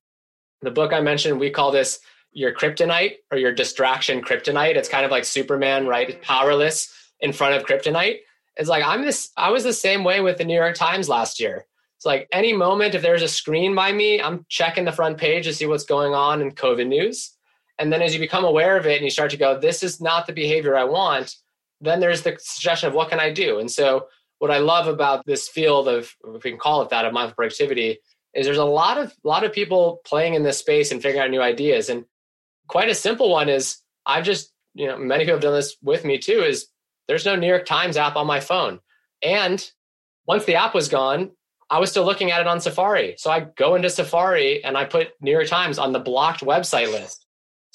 the book I mentioned, we call this your kryptonite or your distraction kryptonite. It's kind of like Superman, right? Powerless in front of kryptonite. It's like I'm this I was the same way with the New York Times last year. It's like any moment, if there's a screen by me, I'm checking the front page to see what's going on in COVID news. And then as you become aware of it and you start to go, this is not the behavior I want, then there's the suggestion of what can I do? And so what I love about this field of, if we can call it that, of mindful productivity, is there's a lot of lot of people playing in this space and figuring out new ideas. And quite a simple one is I've just, you know, many people have done this with me too, is there's no New York Times app on my phone. And once the app was gone, I was still looking at it on Safari. So I go into Safari and I put New York Times on the blocked website list.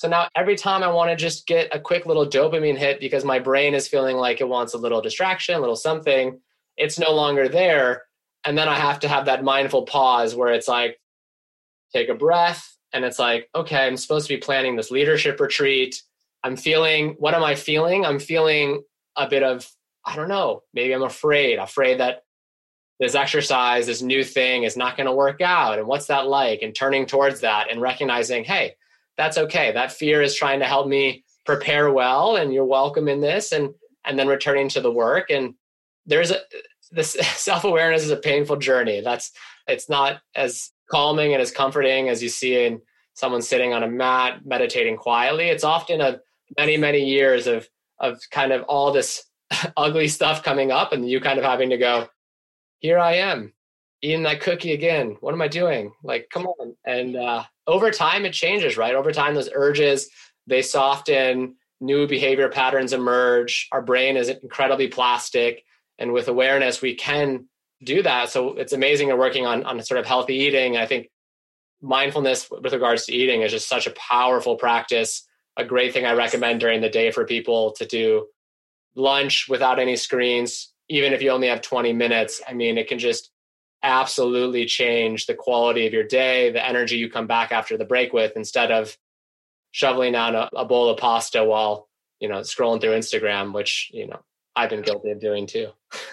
So now every time I want to just get a quick little dopamine hit because my brain is feeling like it wants a little distraction, a little something, it's no longer there. And then I have to have that mindful pause where it's like, take a breath. And it's like, okay, I'm supposed to be planning this leadership retreat. I'm feeling, what am I feeling? I'm feeling a bit of, I don't know, maybe I'm afraid, afraid that this exercise, this new thing is not going to work out. And what's that like? And turning towards that and recognizing, hey, that's okay. That fear is trying to help me prepare well, and you're welcome in this. And and then returning to the work. And there's a this self awareness is a painful journey. That's it's not as calming and as comforting as you see in someone sitting on a mat meditating quietly. It's often a many many years of of kind of all this ugly stuff coming up, and you kind of having to go, here I am eating that cookie again. What am I doing? Like, come on. And uh, over time, it changes, right? Over time, those urges they soften, new behavior patterns emerge. Our brain is incredibly plastic, and with awareness, we can do that. So it's amazing. We're working on on sort of healthy eating. I think mindfulness with regards to eating is just such a powerful practice. A great thing I recommend during the day for people to do lunch without any screens even if you only have 20 minutes, I mean, it can just absolutely change the quality of your day, the energy you come back after the break with, instead of shoveling down a, a bowl of pasta while, you know, scrolling through Instagram, which, you know, I've been guilty of doing too.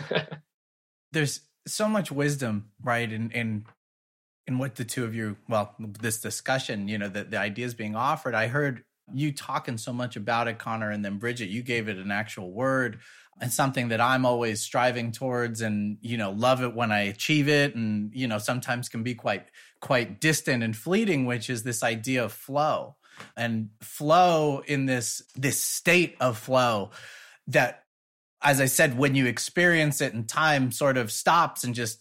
There's so much wisdom, right? In, in, in what the two of you, well, this discussion, you know, the, the ideas being offered, I heard you talking so much about it, Connor, and then Bridget, you gave it an actual word and something that I'm always striving towards and you know love it when I achieve it and you know sometimes can be quite quite distant and fleeting which is this idea of flow. And flow in this this state of flow that as I said when you experience it and time sort of stops and just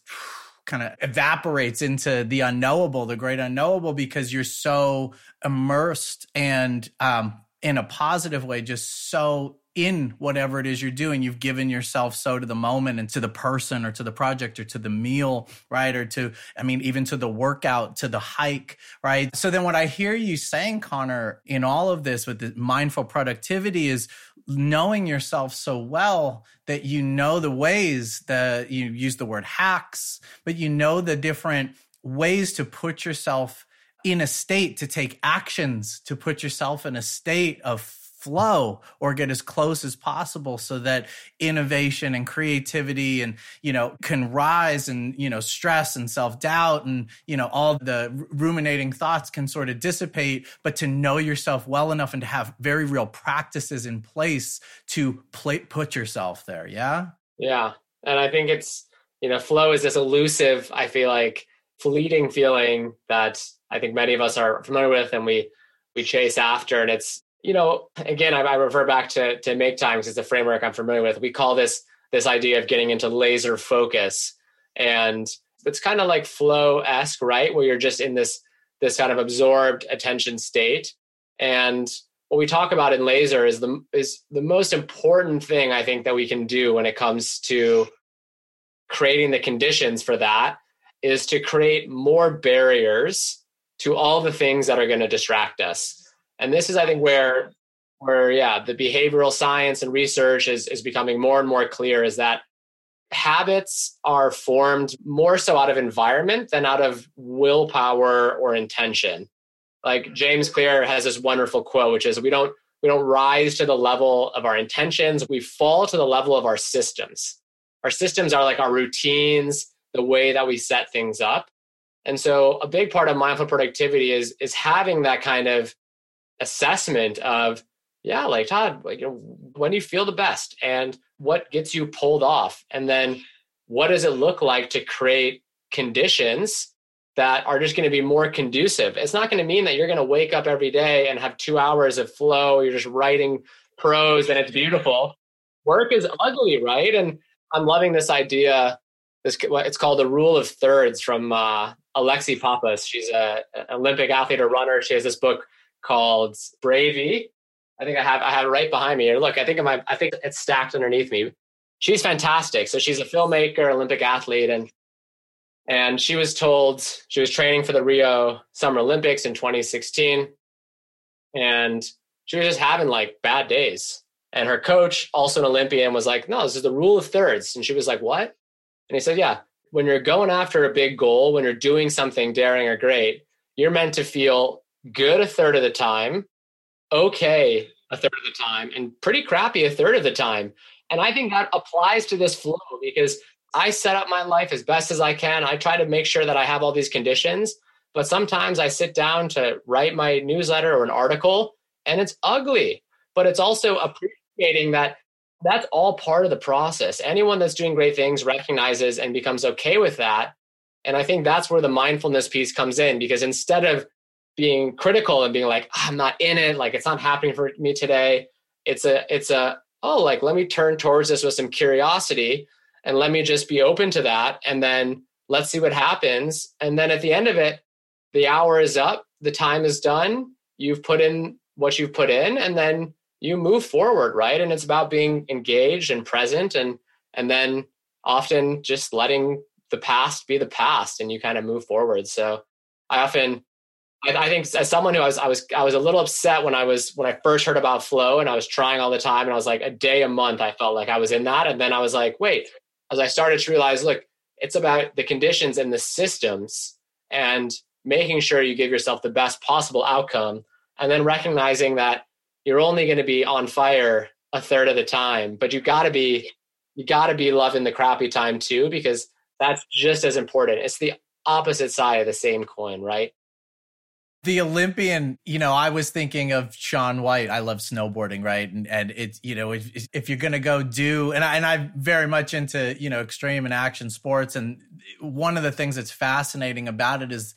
kind of evaporates into the unknowable the great unknowable because you're so immersed and um in a positive way just so in whatever it is you're doing. You've given yourself so to the moment and to the person or to the project or to the meal, right? Or to, I mean, even to the workout, to the hike, right? So then what I hear you saying, Connor, in all of this with the mindful productivity is knowing yourself so well that you know the ways that you use the word hacks, but you know the different ways to put yourself in a state to take actions to put yourself in a state of flow or get as close as possible so that innovation and creativity and you know can rise and you know stress and self-doubt and you know all the ruminating thoughts can sort of dissipate. But to know yourself well enough and to have very real practices in place to play, put yourself there yeah? Yeah. And i think it's you know flow is this elusive i feel like fleeting feeling that i think many of us are familiar with and we we chase after. And it's you know, again, I, I refer back to to make time because it's a framework I'm familiar with. We call this this idea of getting into laser focus, and it's kind of like flow esque, right? Where you're just in this this kind of absorbed attention state. And what we talk about in laser is the is the most important thing I think that we can do when it comes to creating the conditions for that is to create more barriers to all the things that are going to distract us and this is i think where where yeah the behavioral science and research is is becoming more and more clear is that habits are formed more so out of environment than out of willpower or intention. Like james clear has this wonderful quote which is we don't we don't rise to the level of our intentions we fall to the level of our systems. Our systems are like our routines the way that we set things up. And so a big part of mindful productivity is is having that kind of assessment of yeah like todd like you know when do you feel the best? And what gets you pulled off? And then what does it look like to create conditions that are just going to be more conducive? It's not going to mean that you're going to wake up every day and have two hours of flow. You're just writing prose and it's beautiful. Work is ugly right? And i'm loving this idea this it's called the rule of thirds from uh, alexi pappas. She's a, an olympic athlete or runner. She has this book called Bravey. I think I have I have it right behind me here. Look, I think my I think it's stacked underneath me. She's fantastic. So she's a filmmaker, Olympic athlete, and and she was told she was training for the Rio Summer Olympics in 2016, and she was just having like bad days. And her coach, also an Olympian, was like, "No, this is the rule of thirds." And she was like, "What?" And he said, "Yeah, when you're going after a big goal, when you're doing something daring or great, you're meant to feel good a third of the time, okay a third of the time, and pretty crappy a third of the time. And I think that applies to this flow because I set up my life as best as I can. I try to make sure that I have all these conditions, but sometimes I sit down to write my newsletter or an article and it's ugly. But it's also appreciating that that's all part of the process. Anyone that's doing great things recognizes and becomes okay with that. And I think that's where the mindfulness piece comes in because instead of being critical and being like i'm not in it. Like it's not happening for me today. It's a it's a oh like let me turn towards this with some curiosity and let me just be open to that. And then let's see what happens. And then at the end of it the hour is up the time is done you've put in what you've put in and then you move forward right? And it's about being engaged and present and and then often just letting the past be the past and you kind of move forward. So i often I, I, think as someone who I was, I was, I was a little upset when I was when I first heard about flow, and I was trying all the time, and I was like a day a month. I felt like I was in that, and then I was like, wait. As I started to realize, look, it's about the conditions and the systems, and making sure you give yourself the best possible outcome, and then recognizing that you're only going to be on fire a third of the time, but you got to be, you got to be loving the crappy time too, because that's just as important. It's the opposite side of the same coin, right? The Olympian, you know, I was thinking of Shaun White. I love snowboarding, right? And and it's you know, if, if you're gonna go do, and I and I'm very much into you know extreme and action sports, and one of the things that's fascinating about it is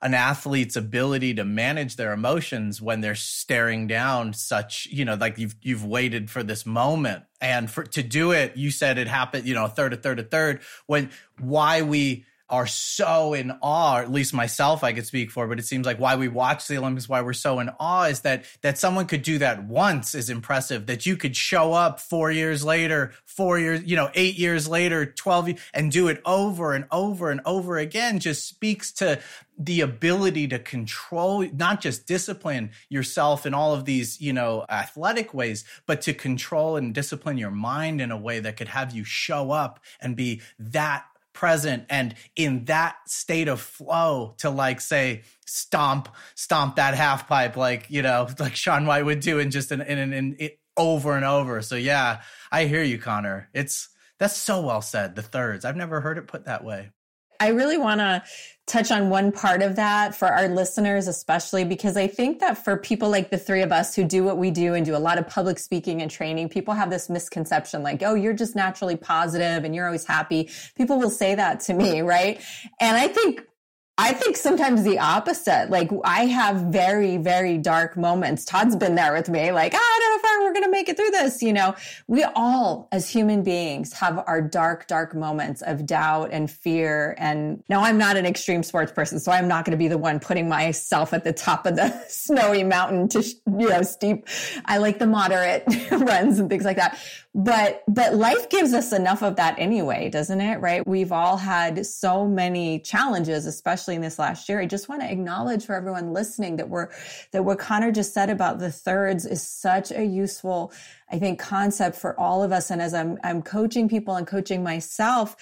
an athlete's ability to manage their emotions when they're staring down such you know like you've you've waited for this moment and for to do it you said it happened you know a third a third a third when why we are so in awe, at least myself I could speak for, but it seems like why we watch the Olympics, why we're so in awe is that that someone could do that once is impressive. That you could show up four years later, four years, you know, eight years later, 12 and do it over and over and over again just speaks to the ability to control not just discipline yourself in all of these you know athletic ways but to control and discipline your mind in a way that could have you show up and be that present and in that state of flow to like say stomp stomp that half pipe like you know like Shaun White would do in just in in, in, in over and over. So yeah I hear you Connor. It's that's so well said the thirds. I've never heard it put that way I really want to touch on one part of that for our listeners, especially because I think that for people like the three of us who do what we do and do a lot of public speaking and training, people have this misconception like, oh, you're just naturally positive and you're always happy. People will say that to me, right? And I think I think sometimes the opposite. Like I have very, very dark moments. Todd's been there with me. Like, I don't know if we're going to make it through this. You know, we all as human beings have our dark, dark moments of doubt and fear. And now I'm not an extreme sports person, so I'm not going to be the one putting myself at the top of the snowy mountain to, you know, steep. I like the moderate runs and things like that but but life gives us enough of that anyway doesn't it right? We've all had so many challenges especially in this last year. I just want to acknowledge for everyone listening that we're that what connor just said about the thirds is such a useful i think concept for all of us. And as i'm i'm coaching people and coaching myself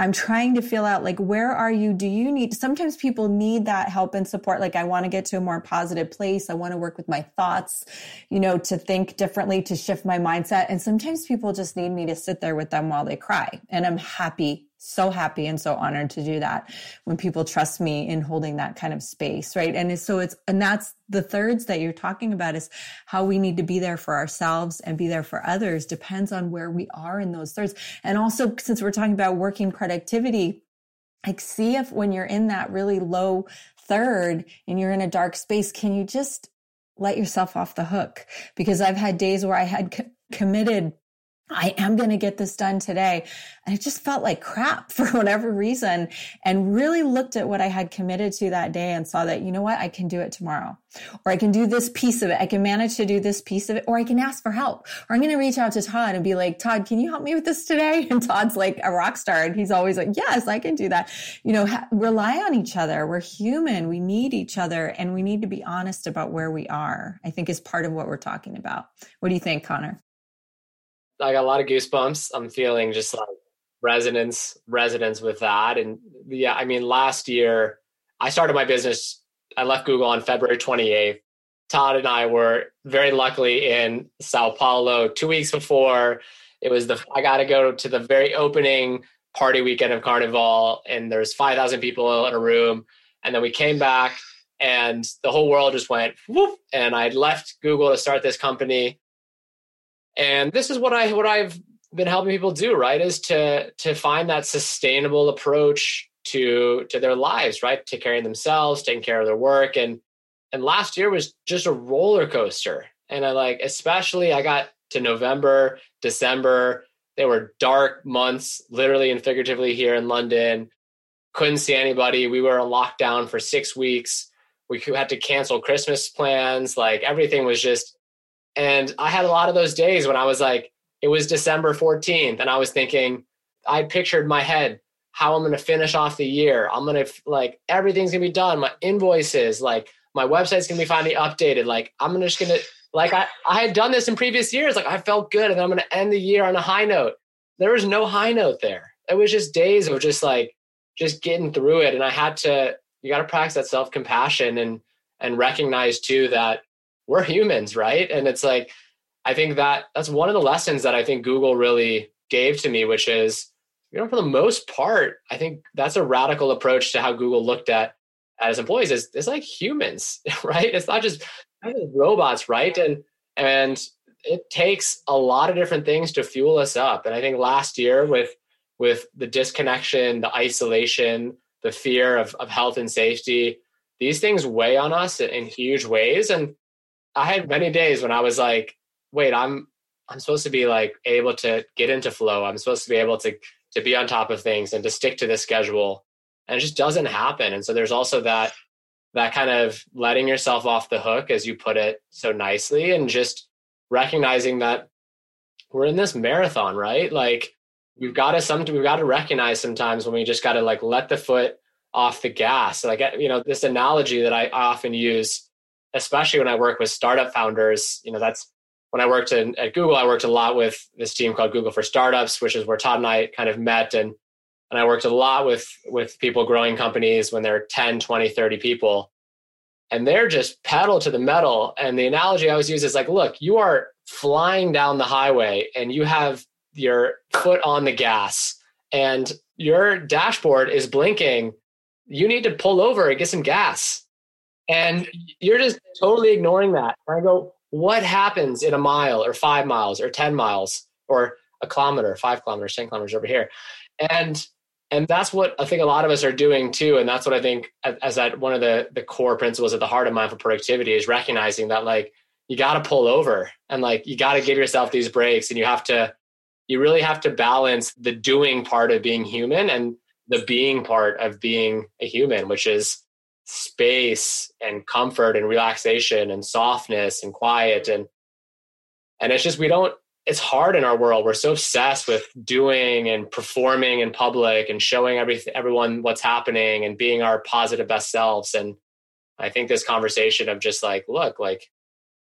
I'm trying to feel out like where are you? Do you need sometimes people need that help and support like I want to get to a more positive place. I want to work with my thoughts, you know, to think differently, to shift my mindset. And sometimes people just need me to sit there with them while they cry. And I'm happy so happy and so honored to do that when people trust me in holding that kind of space right? And so it's and that's the thirds that you're talking about is how we need to be there for ourselves and be there for others depends on where we are in those thirds. And also since we're talking about working productivity like see if when you're in that really low third and you're in a dark space can you just let yourself off the hook? Because i've had days where i had co- committed I am going to get this done today. And it just felt like crap for whatever reason and really looked at what I had committed to that day and saw that, you know what? I can do it tomorrow or I can do this piece of it. I can manage to do this piece of it or I can ask for help or I'm going to reach out to Todd and be like, Todd, can you help me with this today? And Todd's like a rock star and he's always like, yes, I can do that. You know, ha- rely on each other. We're human. We need each other and we need to be honest about where we are, I think is part of what we're talking about. What do you think, Connor? I got a lot of goosebumps. I'm feeling just like resonance, resonance with that. And yeah, I mean, last year I started my business. I left Google on February 28th. Todd and I were very luckily in Sao Paulo two weeks before. It was the I got to go to the very opening party weekend of Carnival, and there's 5,000 people in a room. And then we came back, and the whole world just went whoop. And I left Google to start this company and this is what I what I've been helping people do, right? Is to to find that sustainable approach to to their lives, right? To care of themselves, taking care of their work. And and last year was just a roller coaster. And I like, especially I got to November, December. They were dark months, literally and figuratively here in London. Couldn't see anybody. We were in lockdown for six weeks. We had to cancel Christmas plans. Like everything was just and I had a lot of those days when I was like, it was December 14th, and I was thinking, I pictured my head how I'm going to finish off the year. I'm going to like everything's going to be done. My invoices, like my website's going to be finally updated. Like I'm just going to like I I had done this in previous years. Like I felt good, and I'm going to end the year on a high note. There was no high note there. It was just days of just like just getting through it, and I had to. You got to practice that self compassion and and recognize too that we're humans, right? And it's like, I think that that's one of the lessons that I think Google really gave to me, which is, you know, for the most part, I think that's a radical approach to how Google looked at as employees is it's like humans, right? It's not just robots, right? And and it takes a lot of different things to fuel us up. And I think last year with with the disconnection, the isolation, the fear of, of health and safety, these things weigh on us in, in huge ways. And I had many days when I was like, wait, I'm I'm supposed to be like able to get into flow. I'm supposed to be able to to be on top of things and to stick to the schedule. and it just doesn't happen. And so there's also that that kind of letting yourself off the hook, as you put it so nicely, and just recognizing that we're in this marathon, right? Like we've got to some we've got to recognize sometimes when we just got to like let the foot off the gas. Like you know, this analogy that I often use, especially when I work with startup founders, you know, that's when I worked in, at Google, I worked a lot with this team called Google for Startups, which is where Todd and I kind of met and and I worked a lot with with people growing companies when they're 10, 20, 30 people. And they're just pedal to the metal. And the analogy I always use is like, look, you are flying down the highway and you have your foot on the gas and your dashboard is blinking. You need to pull over and get some gas. And you're just totally ignoring that. And I go, what happens in a mile or five miles or 10 miles or a kilometer, five kilometers, 10 kilometers over here? And and that's what I think a lot of us are doing too. And that's what I think as that one of the the core principles at the heart of mindful productivity is recognizing that like you got to pull over and like you got to give yourself these breaks and you have to you really have to balance the doing part of being human and the being part of being a human, which is space and comfort and relaxation and softness and quiet and and it's just we don't it's hard in our world. We're so obsessed with doing and performing in public and showing every, everyone what's happening and being our positive best selves. And I think this conversation of just like, look, like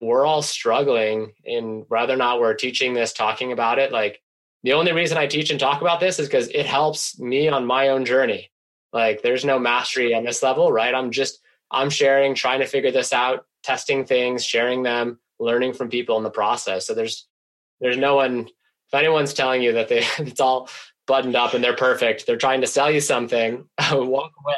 we're all struggling in whether or not we're teaching this, talking about it. Like the only reason I teach and talk about this is because it helps me on my own journey. Like there's no mastery on this level, right? I'm just, I'm sharing, trying to figure this out, testing things, sharing them, learning from people in the process. So there's, there's no one. If anyone's telling you that they it's all buttoned up and they're perfect, they're trying to sell you something. walk away.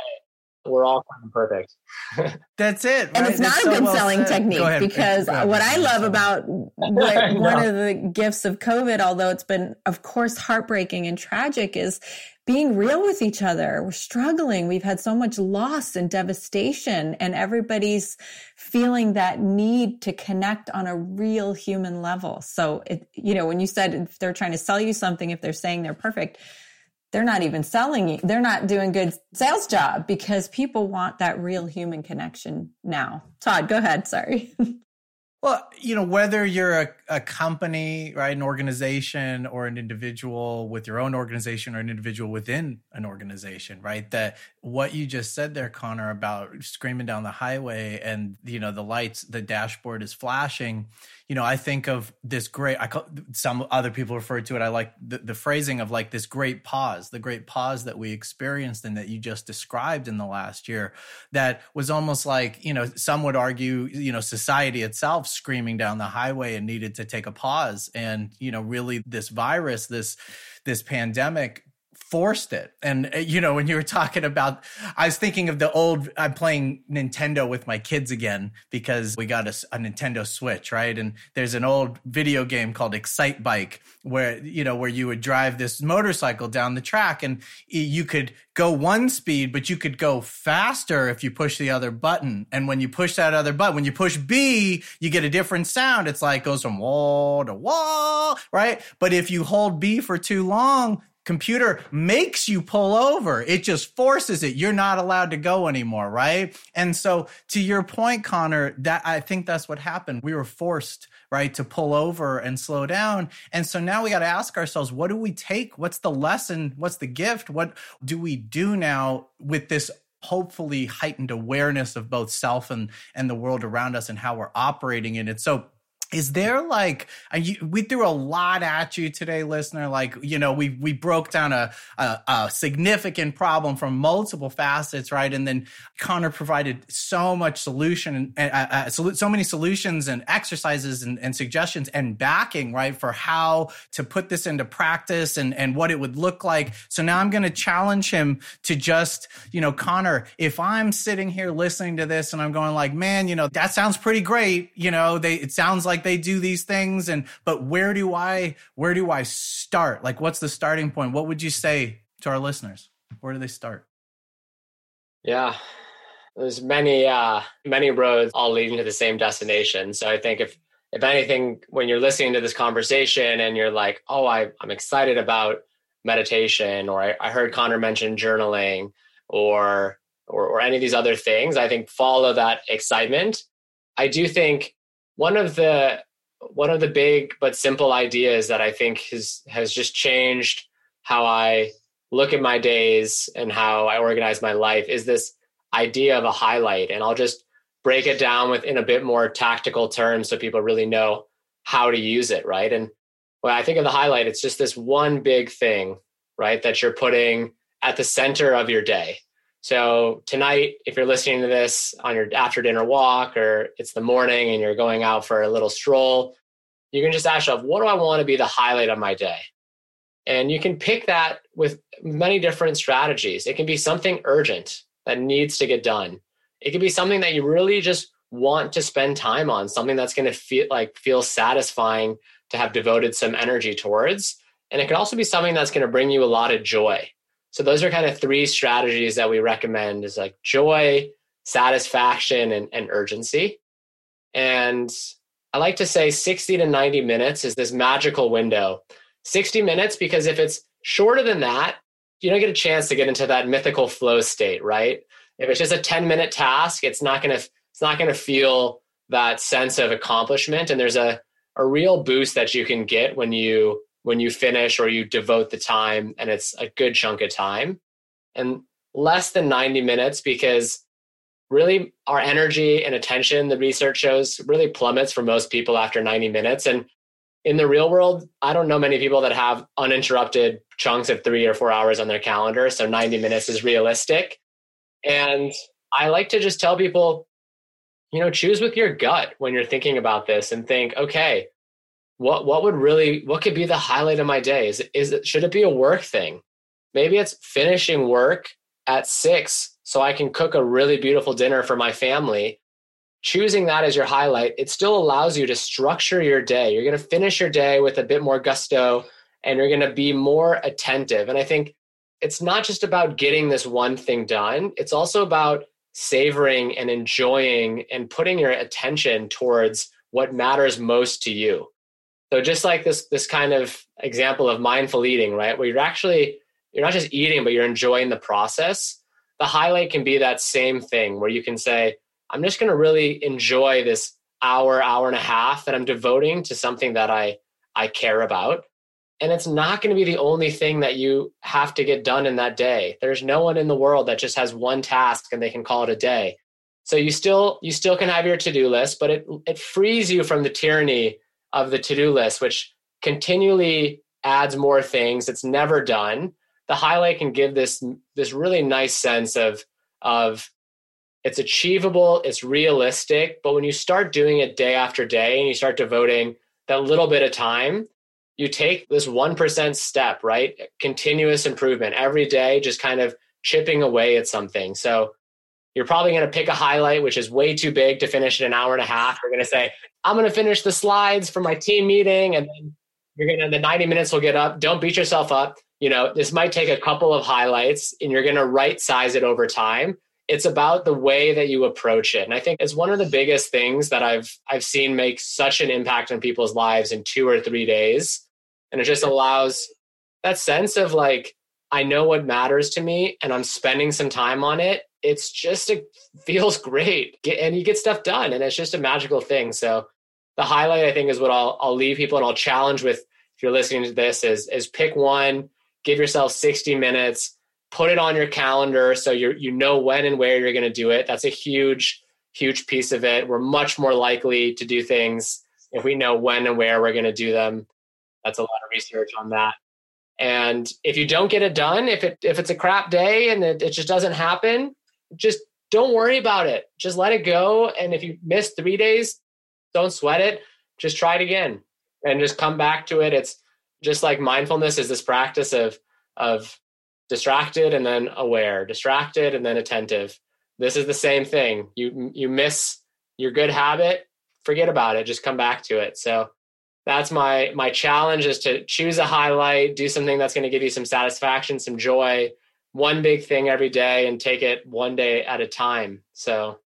We're all kind of perfect. That's it. Right? And it's not a good well selling said. technique because what I love about what, one of the gifts of COVID, although it's been, of course, heartbreaking and tragic, is being real with each other. We're struggling. We've had so much loss and devastation and everybody's feeling that need to connect on a real human level. So it, you know, when you said if they're trying to sell you something, if they're saying they're perfect, they're not even selling you. They're not doing good sales job because people want that real human connection now. Todd, go ahead. Sorry. Well, you know, whether you're a, a company, right, an organization or an individual with your own organization or an individual within an organization, right? That what you just said there, Connor, about screaming down the highway and, you know, the lights, the dashboard is flashing. You know, I think of this great, I call, some other people refer to it. I like the, the phrasing of like this great pause, the great pause that we experienced and that you just described in the last year that was almost like, you know, some would argue, you know, society itself screaming down the highway and needed to take a pause. And, you know, really this virus, this, this pandemic forced it. And uh, you know, when you were talking about, I was thinking of the old. I'm playing Nintendo with my kids again because we got a, a, Nintendo Switch, right? And there's an old video game called Excitebike where you know where you would drive this motorcycle down the track and you could go one speed, but you could go faster if you push the other button. And when you push that other button, when you push B, you get a different sound. It's like goes from wall to wall, right? But if you hold B for too long, computer makes you pull over. It just forces it. You're not allowed to go anymore, right? And so to your point, Connor, that I think that's what happened. We were forced, right, to pull over and slow down. And so now we got to ask ourselves, what do we take? What's the lesson? What's the gift? What do we do now with this hopefully heightened awareness of both self and and the world around us and how we're operating in it. So is there like we threw a lot at you today listener. Like you know we we broke down a, a, a significant problem from multiple facets right? And then connor provided so much solution and uh, uh, so many solutions and exercises and, and, suggestions and backing right for how to put this into practice and and what it would look like. So now i'm going to challenge him to just you know connor if i'm sitting here listening to this and i'm going like man you know that sounds pretty great you know they it sounds like they do these things and but where do I where do I start? Like what's the starting point? What would you say to our listeners? Where do they start? Yeah. There's many uh many roads all leading to the same destination. So I think if if anything, when you're listening to this conversation and you're like, oh, I, I'm excited about meditation, or I, I heard Connor mention journaling, or or, or any of these other things. I think follow that excitement. I do think one of the one of the big but simple ideas that I think has has just changed how I look at my days and how I organize my life is this idea of a highlight. And I'll just break it down within a bit more tactical terms so people really know how to use it, right? And when I think of the highlight, it's just this one big thing, right, that you're putting at the center of your day. So tonight, if you're listening to this on your after dinner walk or it's the morning and you're going out for a little stroll, you can just ask yourself, what do I want to be the highlight of my day? And you can pick that with many different strategies. It can be something urgent that needs to get done. It can be something that you really just want to spend time on, something that's going to feel like feel satisfying to have devoted some energy towards. And it can also be something that's going to bring you a lot of joy. So those are kind of three strategies that we recommend is like joy, satisfaction, and, and urgency. And I like to say 60 to 90 minutes is this magical window. 60 minutes, because if it's shorter than that, you don't get a chance to get into that mythical flow state, right? If it's just a 10 minute task, it's not gonna it's not gonna feel that sense of accomplishment. And there's a, a real boost that you can get when you when you finish or you devote the time and it's a good chunk of time and less than 90 minutes because really our energy and attention the research shows really plummets for most people after 90 minutes. And in the real world i don't know many people that have uninterrupted chunks of 3 or 4 hours on their calendar. So 90 minutes is realistic. And i like to just tell people you know choose with your gut when you're thinking about this and think okay what what would really what could be the highlight of my day? Is is it should it be a work thing? Maybe it's finishing work at 6 so i can cook a really beautiful dinner for my family. Choosing that as your highlight it still allows you to structure your day. You're going to finish your day with a bit more gusto and you're going to be more attentive. And i think it's not just about getting this one thing done it's also about savoring and enjoying and putting your attention towards what matters most to you so just like this this kind of example of mindful eating, right? Where you're actually you're not just eating, but you're enjoying the process. The highlight can be that same thing where you can say, I'm just going to really enjoy this hour, hour and a half that I'm devoting to something that I I care about. And it's not going to be the only thing that you have to get done in that day. There's no one in the world that just has one task and they can call it a day. So you still you still can have your to-do list, but it it frees you from the tyranny of the to-do list, which continually adds more things. It's never done. The highlight can give this this really nice sense of of it's achievable, it's realistic, but when you start doing it day after day and you start devoting that little bit of time, you take this 1% step, right? Continuous improvement every day, just kind of chipping away at something. So you're probably going to pick a highlight, which is way too big to finish in an hour and a half. You're going to say, I'm going to finish the slides for my team meeting. And then you're going to, the 90 minutes will get up. Don't beat yourself up. You know, this might take a couple of highlights and you're going to right size it over time. It's about the way that you approach it. And I think it's one of the biggest things that I've, I've seen make such an impact on people's lives in two or three days. And it just allows that sense of like, I know what matters to me and I'm spending some time on it it's just it feels great. And you get stuff done and it's just a magical thing. So the highlight i think is what i'll, I'll leave people and i'll challenge with if you're listening to this is is pick one give yourself 60 minutes put it on your calendar so you you know when and where you're going to do it. That's a huge huge piece of it. We're much more likely to do things if we know when and where we're going to do them. That's a lot of research on that. And if you don't get it done if it if it's a crap day and it, it just doesn't happen just don't worry about it. Just let it go. And if you miss three days, don't sweat it. Just try it again and just come back to it. It's just like mindfulness is this practice of of distracted and then aware, distracted and then attentive. This is the same thing. You you miss your good habit, forget about it. Just come back to it. So that's my my challenge is to choose a highlight, do something that's going to give you some satisfaction, some joy, one big thing every day and take it one day at a time. So,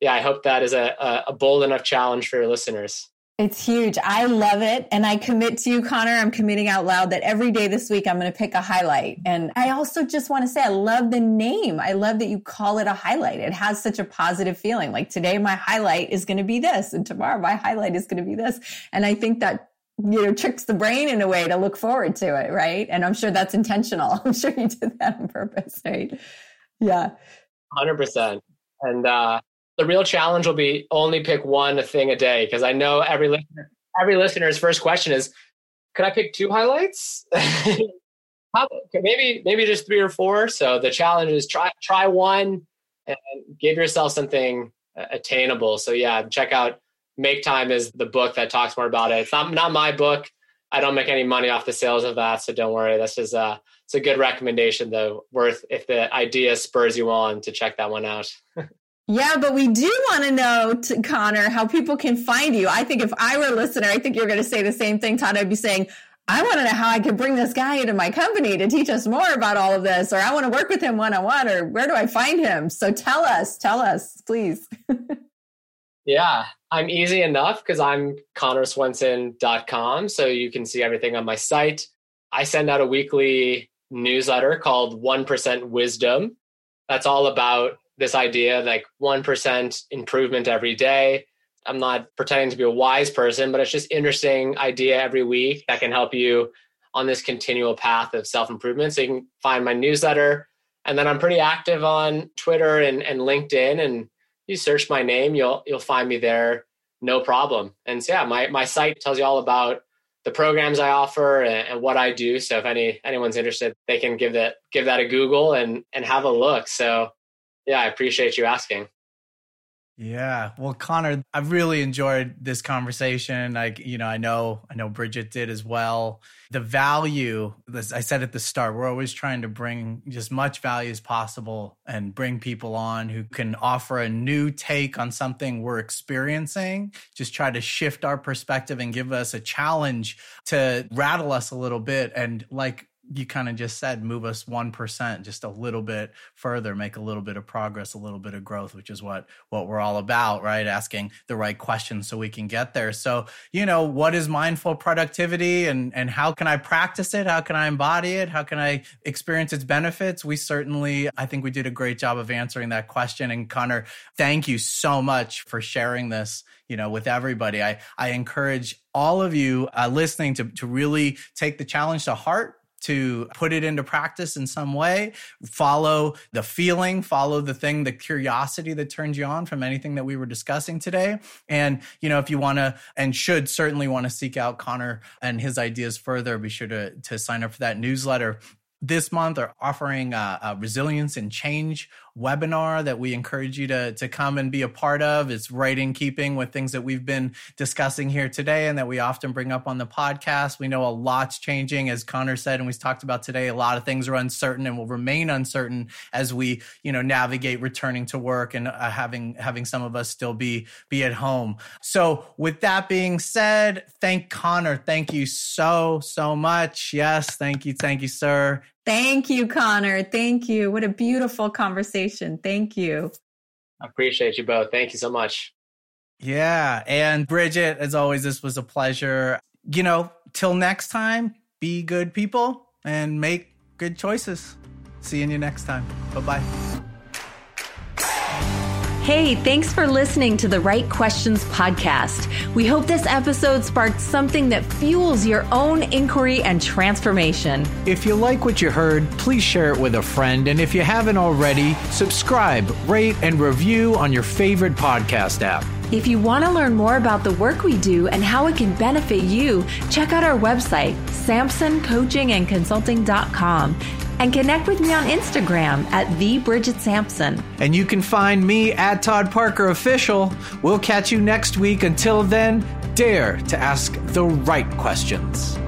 yeah, I hope that is a, a bold enough challenge for your listeners. It's huge. I love it. And I commit to you, Connor. I'm committing out loud that every day this week I'm going to pick a highlight. And I also just want to say I love the name. I love that you call it a highlight. It has such a positive feeling. Like today, my highlight is going to be this, and tomorrow, my highlight is going to be this. And I think that you know tricks the brain in a way to look forward to it right and i'm sure that's intentional i'm sure you did that on purpose right yeah 100% and uh the real challenge will be only pick one thing a day because I know every listener, every listener's first question is, could I pick two highlights? maybe maybe just three or four. So the challenge is try try one and give yourself something attainable. So yeah, check out Make Time is the book that talks more about it. It's not not my book. I don't make any money off the sales of that, so don't worry. This is a it's a good recommendation though. Worth if the idea spurs you on to check that one out. Yeah, but we do want to know, Connor, how people can find you. I think if I were a listener, I think you're going to say the same thing, Todd. I'd be saying, I want to know how I can bring this guy into my company to teach us more about all of this, or I want to work with him one on one, or where do I find him? So tell us, tell us, please. yeah, I'm easy enough because I'm connorswenson.com. So you can see everything on my site. I send out a weekly newsletter called 1% Wisdom. That's all about this idea like 1% improvement every day. I'm not pretending to be a wise person, but it's just interesting idea every week that can help you on this continual path of self-improvement. So you can find my newsletter. And then I'm pretty active on Twitter and, and LinkedIn. And you search my name, you'll you'll find me there, no problem. And so yeah, my my site tells you all about the programs I offer and, and, what I do. So if any anyone's interested, they can give that give that a Google and and have a look. So yeah, I appreciate you asking. Yeah. Well, Connor, I've really enjoyed this conversation. Like, you know, I know, I know Bridget did as well. The value, as I said at the start, we're always trying to bring as much value as possible and bring people on who can offer a new take on something we're experiencing. Just try to shift our perspective and give us a challenge to rattle us a little bit. And like you kind of just said move us 1% just a little bit further make a little bit of progress a little bit of growth which is what what we're all about right? Asking the right questions so we can get there. So you know what is mindful productivity and and how can i practice it? How can i embody it? How can i experience its benefits? We certainly i think we did a great job of answering that question. And connor thank you so much for sharing this you know with everybody. I i encourage all of you uh, listening to to really take the challenge to heart to put it into practice in some way. Follow the feeling, follow the thing, the curiosity that turns you on from anything that we were discussing today. And, you know, if you want to and should certainly want to seek out Connor and his ideas further, be sure to, to sign up for that newsletter this month are offering a, a, resilience and change webinar that we encourage you to, to come and be a part of. It's right in keeping with things that we've been discussing here today and that we often bring up on the podcast. We know a lot's changing, as Connor said, and we've talked about today. A lot of things are uncertain and will remain uncertain as we, you know, navigate returning to work and uh, having having some of us still be be at home. So, with that being said, thank Connor. Thank you so so much. Yes, thank you, thank you, sir. Thank you, Connor. Thank you. What a beautiful conversation. Thank you. I appreciate you both. Thank you so much. Yeah. And Bridget, as always, this was a pleasure. You know, till next time, be good people and make good choices. See you next time. Bye bye. Hey, thanks for listening to the Right Questions podcast. We hope this episode sparked something that fuels your own inquiry and transformation. If you like what you heard, please share it with a friend. And if you haven't already, subscribe, rate, and review on your favorite podcast app. If you want to learn more about the work we do and how it can benefit you, check out our website, sampsoncoachingandconsulting.com and connect with me on Instagram at the Bridget Sampson. And you can find me at Todd Parker Official. We'll catch you next week. Until then, dare to ask the right questions.